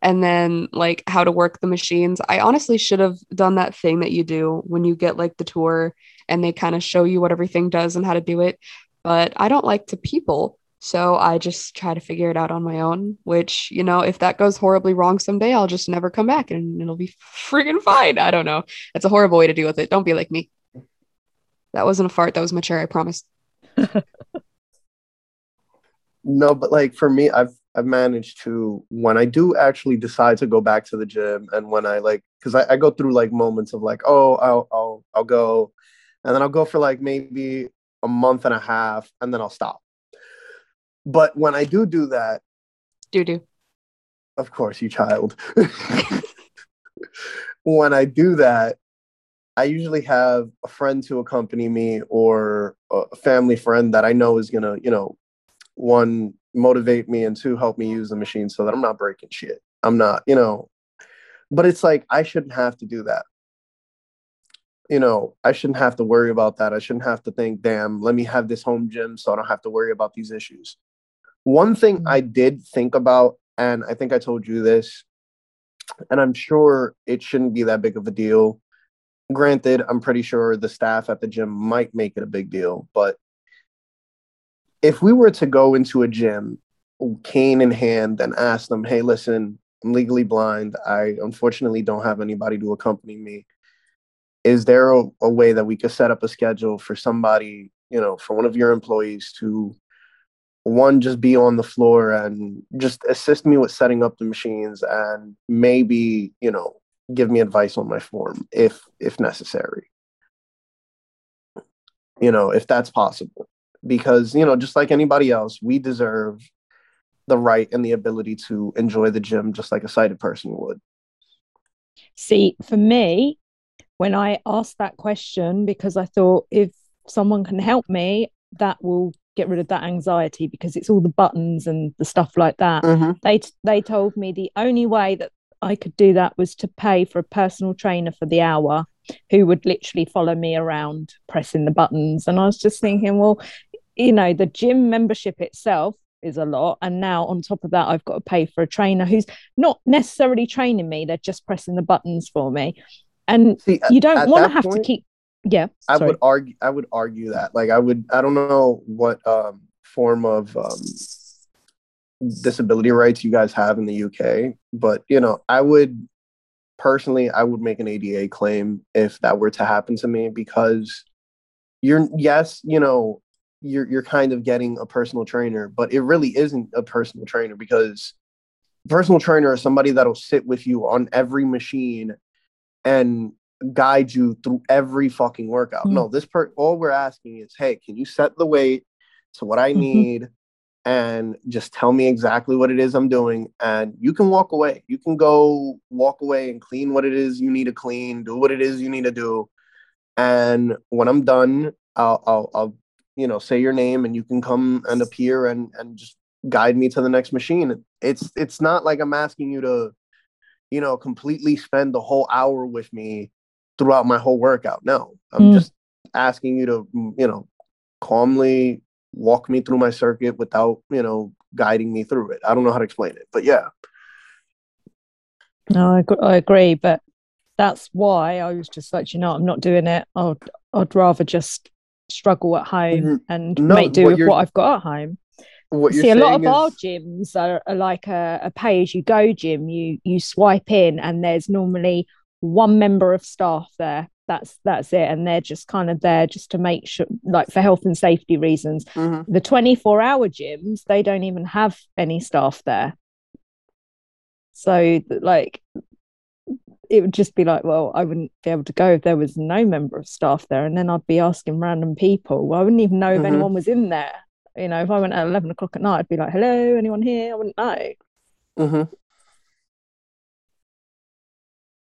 and then like how to work the machines. I honestly should have done that thing that you do when you get like the tour and they kind of show you what everything does and how to do it but i don't like to people so i just try to figure it out on my own which you know if that goes horribly wrong someday i'll just never come back and it'll be freaking fine. I don't know. It's a horrible way to deal with it. Don't be like me. That wasn't a fart. That was my chair i promise. No, but like for me, I've I've managed to when I do actually decide to go back to the gym, and when I like, because I, I go through like moments of like, oh, I'll I'll I'll go, and then I'll go for like maybe a month and a half, and then I'll stop. But when I do do that, do do of course, you child. when I do that, I usually have a friend to accompany me or a family friend that I know is gonna, you know, one motivate me and two help me use the machine so that I'm not breaking shit. I'm not, you know, but it's like I shouldn't have to do that. You know, I shouldn't have to worry about that. I shouldn't have to think, damn, let me have this home gym so I don't have to worry about these issues. One thing mm-hmm. I did think about, and I think I told you this, and I'm sure it shouldn't be that big of a deal. Granted, I'm pretty sure the staff at the gym might make it a big deal, but if we were to go into a gym cane in hand and ask them hey listen i'm legally blind. I unfortunately don't have anybody to accompany me. Is there a, a, way that we could set up a schedule for somebody you know for one of your employees to one just be on the floor and just assist me with setting up the machines and maybe you know give me advice on my form if if necessary? You know if that's possible because you know just like anybody else we deserve the right and the ability to enjoy the gym just like a sighted person would. See for me when i asked that question because i thought if someone can help me that will get rid of that anxiety because it's all the buttons and the stuff like that. Mm-hmm. they they told me the only way that i could do that was to pay for a personal trainer for the hour who would literally follow me around pressing the buttons. And i was just thinking well you know the gym membership itself is a lot and now on top of that i've got to pay for a trainer who's not necessarily training me they're just pressing the buttons for me and See, you don't want to have point, to keep yeah sorry. i would argue i would argue that like i would i don't know what um form of um disability rights you guys have in the uk but you know i would personally i would make an ada claim if that were to happen to me because you're yes you know you're you're kind of getting a personal trainer, but it really isn't a personal trainer because personal trainer is somebody that'll sit with you on every machine and guide you through every fucking workout. Mm-hmm. No, this per all we're asking is, hey, can you set the weight to what I mm-hmm. need and just tell me exactly what it is I'm doing and you can walk away. You can go walk away and clean what it is you need to clean, do what it is you need to do and when I'm done, I'll I'll, I'll you know say your name and you can come and appear and and just guide me to the next machine. It's it's not like I'm asking you to, you know, completely spend the whole hour with me throughout my whole workout. No, I'm Mm. just asking you to, mm, you know, calmly walk me through my circuit without, you know, guiding me through it. I don't know how to explain it, but yeah. No, I, I agree, but that's why I was just like, you know, I'm not doing it. I'd I'd rather just struggle at home Mhm. and No, make do what with what I've got at home. See, a lot of saying our gyms are, are like a, a pay-as-you-go gym. You you swipe in, and there's normally one member of staff there. That's that's it, and they're just kind of there just to make sure, like for health and safety reasons. Mhm. The 24-hour gyms, they don't even have any staff there. So, like, it would just be like, well, I wouldn't be able to go if there was no member of staff there, and then I'd be asking random people. Well, I wouldn't even know if Mhm. anyone was in there. You know, if I went at eleven o'clock at night, I'd be like, "Hello, anyone here?" I wouldn't know. Mhm.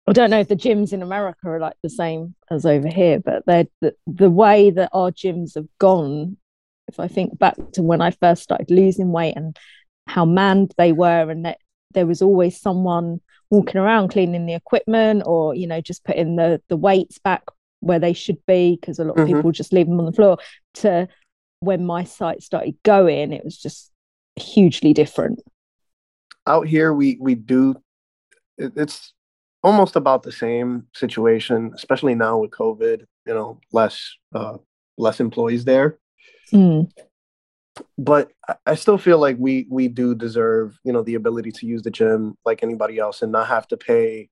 I don't know if the gyms in America are like the same as over here, but they're the, the way that our gyms have gone. If I think back to when I first started losing weight and how manned they were, and that there was always someone walking around cleaning the equipment, or you know, just putting the the weights back where they should be, because a lot of Mhm. people just leave them on the floor. To when my sight started going, it was just hugely different. out here we we do it's almost about the same situation especially now with covid you know less uh less employees there Mm. But I- still feel like we we do deserve you know the ability to use the gym like anybody else and not have to pay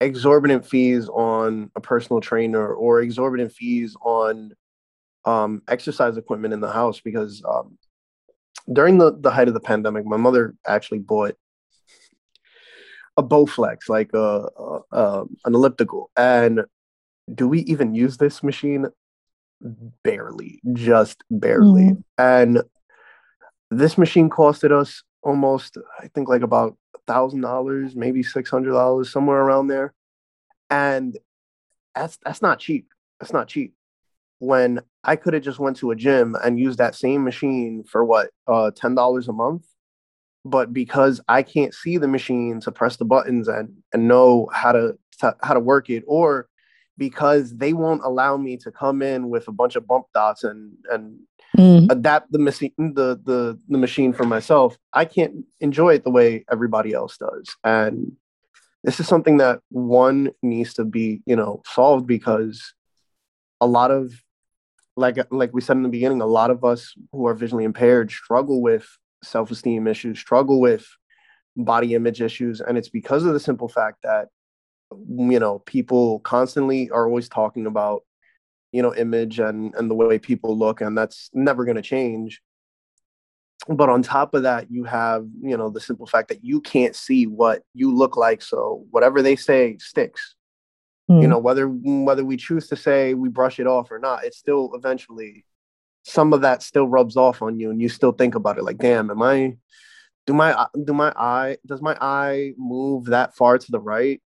exorbitant fees on a personal trainer or exorbitant fees on um exercise equipment in the house because um during the the height of the pandemic my mother actually bought a Bowflex, like a, a, a an elliptical. And do we even use this machine? Barely, just barely. And this machine costed us almost, I think, like about a thousand dollars, maybe six hundred dollars, somewhere around there. And that's that's not cheap. That's not cheap. When I could have just went to a gym and used that same machine for what, uh, ten dollars a month but because I can't see the machine to press the buttons and and know how to, to how to work it, or because they won't allow me to come in with a bunch of bump dots and and Mm. adapt the machine the, the the machine for myself, I can't enjoy it the way everybody else does. And this is something that one needs to be you know solved because a lot of like like we said in the beginning, a lot of us who are visually impaired struggle with self-esteem issues, struggle with body image issues, and it's because of the simple fact that you know people constantly are always talking about you know image and and the way people look, and that's never going to change. But on top of that, you have you know the simple fact that you can't see what you look like, so whatever they say sticks you Mm. know whether whether we choose to say we brush it off or not it's still eventually some of that still rubs off on you and you still think about it like damn am i do my do my eye does my eye move that far to the right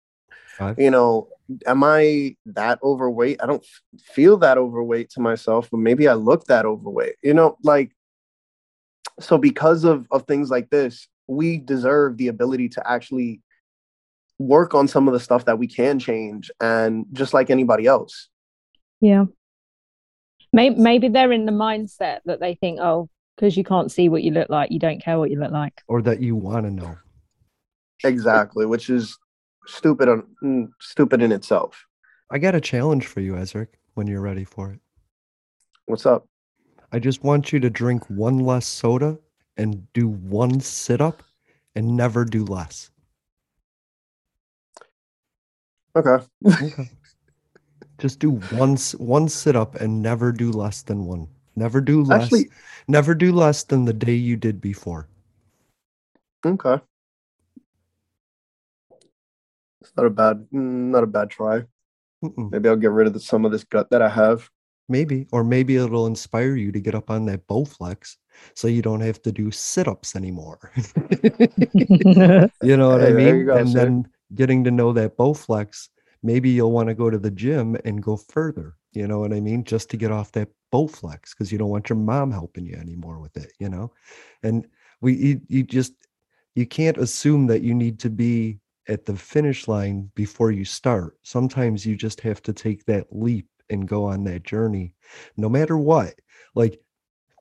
Five. you know am i that overweight i don't f- feel that overweight to myself but maybe i look that overweight you know like so because of of things like this we deserve the ability to actually work on some of the stuff that we can change and just like anybody else Yeah. Maybe, maybe they're in the mindset that they think, oh, because you can't see what you look like, you don't care what you look like. or that you want to know. exactly which is stupid on mm, stupid in itself I got a challenge for you, Ezric, when you're ready for it. what's up I just want you to drink one less soda and do one sit up and never do less. okay Okay. just do one one sit up and never do less than one. Never do less. actually never do less than the day you did before. okay it's not a bad not a bad try Mm-mm. maybe i'll get rid of the, some of this gut that i have Maybe, or maybe it'll inspire you to get up on that Bowflex so you don't have to do sit-ups anymore. you know what I Hey, there you mean? go, and sir. then getting to know that Bowflex, maybe you'll want to go to the gym and go further You know what I mean? Just to get off that Bowflex because you don't want your mom helping you anymore with it, you know? And we, you, you just, you can't assume that you need to be at the finish line before you start. Sometimes you just have to take that leap and go on that journey, no matter what. Like,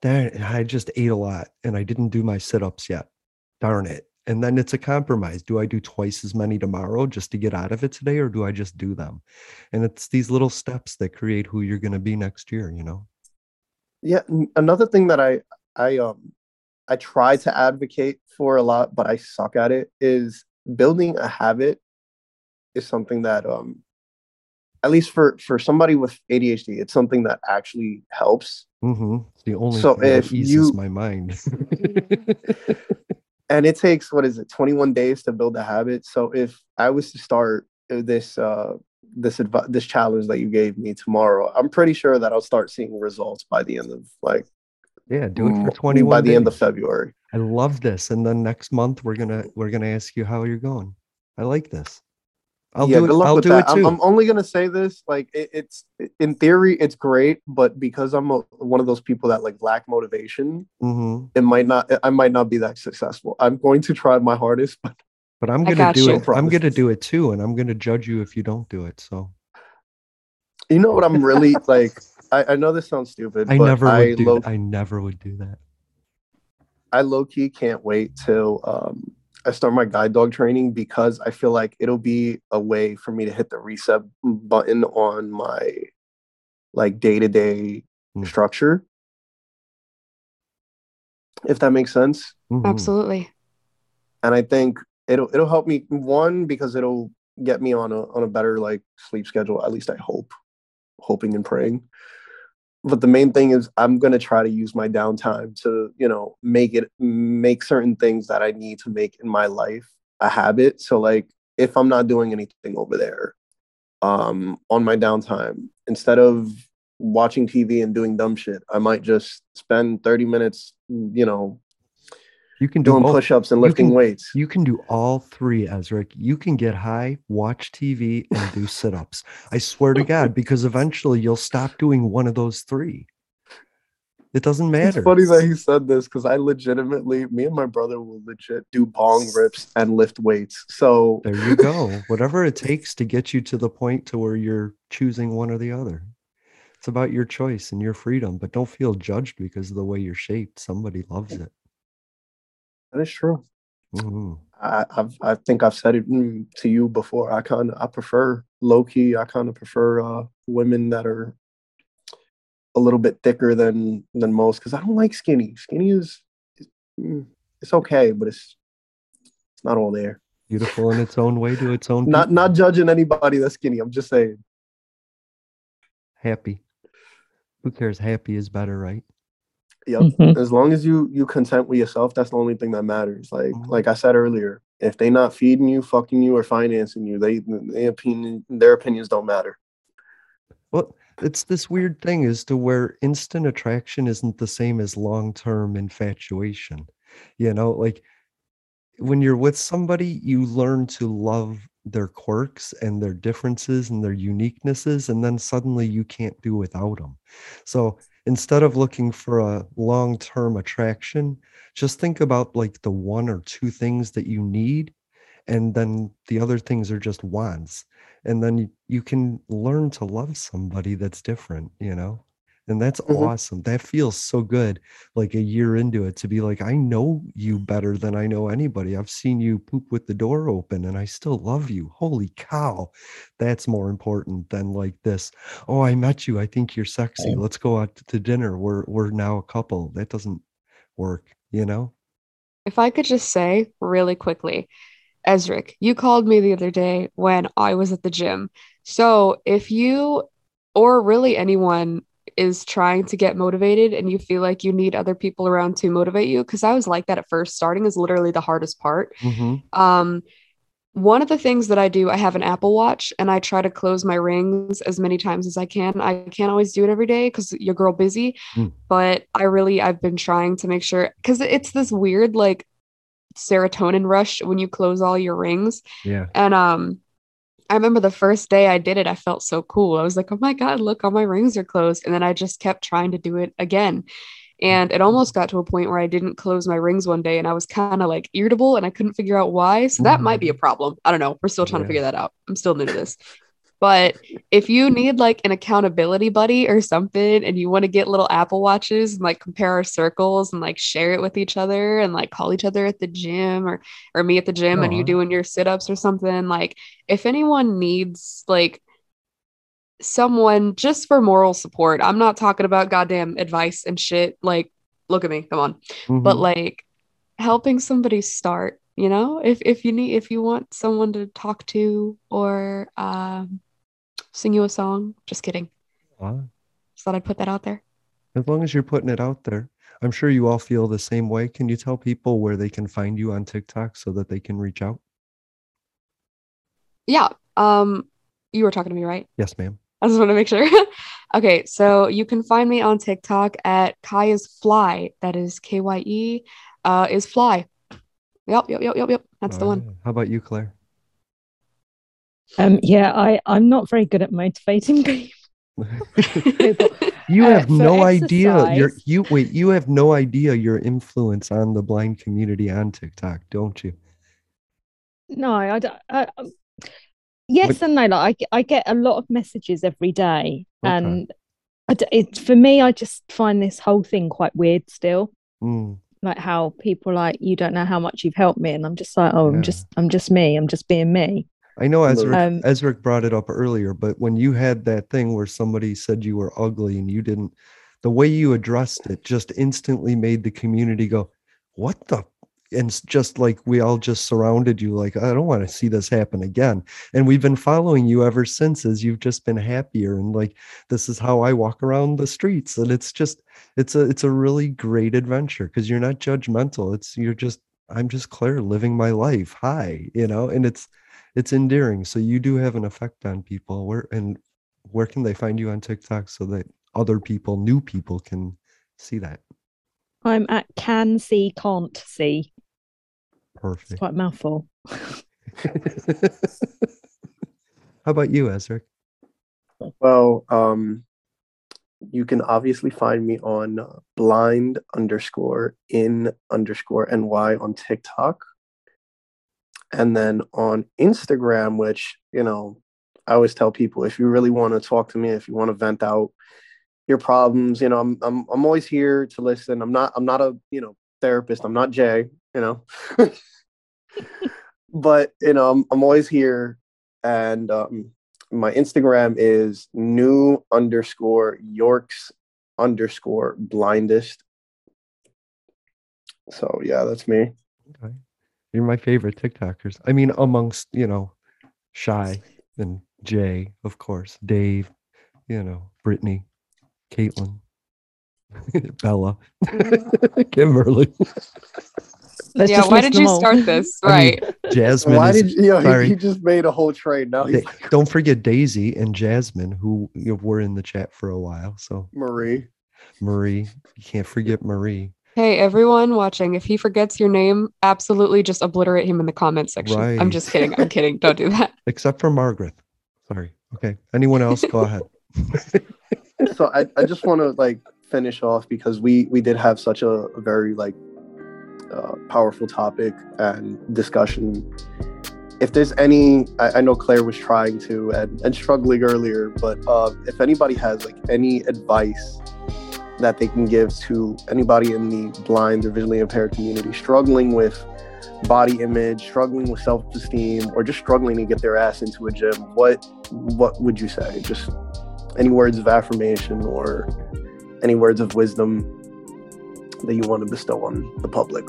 darn, I just ate a lot and I didn't do my sit ups yet. Darn it. And then it's a compromise. Do I do twice as many tomorrow just to get out of it today, or do I just do them? And it's these little steps that create who you're going to be next year, you know? Yeah. Another thing that I I um I try to advocate for a lot, but I suck at it is building a habit is something that um at least for for somebody with ADHD, it's something that actually helps. Mm-hmm. It's the only So thing that if eases you- my mind. and it takes what is it 21 days to build a habit so if i was to start uh, this uh this adv- this challenge that you gave me tomorrow i'm pretty sure that i'll start seeing results by the end of like yeah, do it for mm, 21 by the end of february I love this. And then next month we're gonna we're gonna ask you how you're going. I like this. I'll yeah do it. good luck I'll with do that it I'm, too. I'm only gonna say this like it, it's in theory it's great but because i'm a, one of those people that like lack motivation hmm it might not i might not be that successful i'm going to try my hardest but But I'm gonna do you. it. I'm gonna do it too, and I'm gonna judge you if you don't do it. So you know what i'm really like I, I know this sounds stupid I but never I do. low, I never would do that. I low key can't wait till um, I start my guide dog training because I feel like it'll be a way for me to hit the reset button on my like day to day structure. If that makes sense. Mhm. Absolutely. And I think it'll it'll help me one because it'll get me on a on a better like sleep schedule. At least I hope, hoping and praying. But the main thing is I'm gonna try to use my downtime to you know make it make certain things that I need to make in my life a habit. So like if I'm not doing anything over there, um, on my downtime, instead of watching TV and doing dumb shit, I might just spend 30 minutes, you know, You can do doing both. push-ups and You lifting can- weights. You can do all three, Ezra. You can get high, watch TV, and do sit-ups. I swear to God, because eventually you'll stop doing one of those three. It doesn't matter. It's funny that he said this because I legitimately, me and my brother will legit do bong rips and lift weights. So There you go. Whatever it takes to get you to the point to where you're choosing one or the other. It's about your choice and your freedom, but don't feel judged because of the way you're shaped. Somebody loves it. That is true. Mhm. I, I've, I think I've said it mm, to you before. I kind of, I prefer low key. I kind of prefer uh, women that are a little bit thicker than than most because I don't like skinny. Skinny is, mm, it's okay, but it's it's not all there. Beautiful in its own way to its own Not people. not judging anybody that's skinny. I'm just saying. happy. Who cares? Happy is better, right? Yep. Mhm. as long as you you content with yourself that's the only thing that matters like Mhm. like i said earlier if they not feeding you fucking you or financing you they their opinion their opinions don't matter Well, it's this weird thing as to where instant attraction isn't the same as long term infatuation. You know, like when you're with somebody, you learn to love their quirks and their differences and their uniquenesses, and then suddenly you can't do without them. So instead of looking for a long term attraction, just think about like the one or two things that you need, and then the other things are just wants and then you, you can learn to love somebody that's different you know and that's Mhm. awesome that feels so good like a year into it to be like i know you better than i know anybody i've seen you poop with the door open and i still love you holy cow that's more important than like this oh i met you i think you're sexy let's go out to dinner we're we're now a couple that doesn't work you know If I could just say really quickly, Ezric, you called me the other day when I was at the gym. So if you, or really anyone, is trying to get motivated and you feel like you need other people around to motivate you, because I was like that at first. Starting is literally the hardest part. Mhm. Um, one of the things that I do, I have an Apple Watch and I try to close my rings as many times as I can. I can't always do it every day because your girl busy, Mm. but I really I've been trying to make sure because it's this weird like serotonin rush when you close all your rings. yeah And um I remember the first day I did it, I felt so cool. I was like, oh my God, look, all my rings are closed. And then I just kept trying to do it again. And it almost got to a point where I didn't close my rings one day and I was kind of like irritable and I couldn't figure out why. So that might be mm. a problem. I don't know. We're still trying Yeah. to figure that out. I'm still new to this. But if you need like an accountability buddy or something and you want to get little Apple Watches and like compare our circles and like share it with each other and like call each other at the gym or or me at the gym and you Aw. doing your sit-ups or something, like if anyone needs like someone just for moral support, I'm not talking about goddamn advice and shit. Like, look at me, come on. But Mhm. like helping somebody start, you know, if if you need if you want someone to talk to or um sing you a song, just kidding. Wow. Just thought I'd put that out there. As long as you're putting it out there, I'm sure you all feel the same way. Can you tell people where they can find you on TikTok so that they can reach out? Yeah. Um, you were talking to me, right? Yes, ma'am. I just want to make sure. okay, so you can find me on TikTok at Kaya's Fly. That is K Y E uh is fly. Yep, yep, yep, yep, yep. That's the All one. right. How about you, Claire? Um, yeah, I, I'm not very good at motivating people. you Uh, have for no idea You're, you wait, you have no idea your influence on the blind community on TikTok, don't you? No, I don't. I, um, yes and no. Like I, get- I get a lot of messages every day, Okay. and I it, for me, I just find this whole thing quite weird still. Mm, Like how people like you don't know how much you've helped me, and I'm just like, oh, Yeah. I'm just, I'm just me. I'm just being me. I know Look. Ezra Um, Ezra brought it up earlier, but when you had that thing where somebody said you were ugly and you didn't, the way you addressed it just instantly made the community go, "What the?" And just like we all just surrounded you, like I don't want to see this happen again. And we've been following you ever since, as you've just been happier and like this is how I walk around the streets, and it's just it's a it's a really great adventure because you're not judgmental. It's you're just I'm just Claire living my life. Hi, you know, and it's it's endearing. So you do have an effect on people. Where and where can they find you on TikTok so that other people, new people, can see that? I'm at can see, can't see. It's Perfect. quite a mouthful. How about you, Ezra? Well, um, you can obviously find me on uh, blind underscore in underscore ny on TikTok. And then on Instagram, which, you know, I always tell people if you really want to talk to me, if you want to vent out your problems, you know, I'm I'm I'm always here to listen. I'm not I'm not a, you know, therapist. I'm not Jay, you know. but, you know, I'm I'm always here and um my Instagram is new underscore Yorks underscore blindest. So yeah, that's me. Okay. You're my favorite TikTokers. I mean, amongst, you know, Shy and Jay, of course, Dave, you know, Brittany, Caitlin, Bella, Kimberly, Let's yeah, why did you all. start this? I mean, Right. Jasmine. Why is- did you, you know, sorry. he, he just made a whole trade now? He's Da- like don't forget Daisy and Jasmine, who you know, were in the chat for a while. So Marie. Marie, you can't forget Marie. Hey, everyone watching, if he forgets your name, absolutely just obliterate him in the comment section. I'm just kidding. I'm kidding. Don't do that. except for Margaret. Sorry. Okay. Anyone else? Go ahead. So I, I just want to like finish off because we we did have such a, a very like uh, powerful topic and discussion. If there's any, I, I know Claire was trying to and, and struggling earlier, but uh, if anybody has like any advice that they can give to anybody in the blind or visually impaired community struggling with body image, struggling with self-esteem, or just struggling to get their ass into a gym, what what would you say? Just any words of affirmation or any words of wisdom that you want to bestow on the public?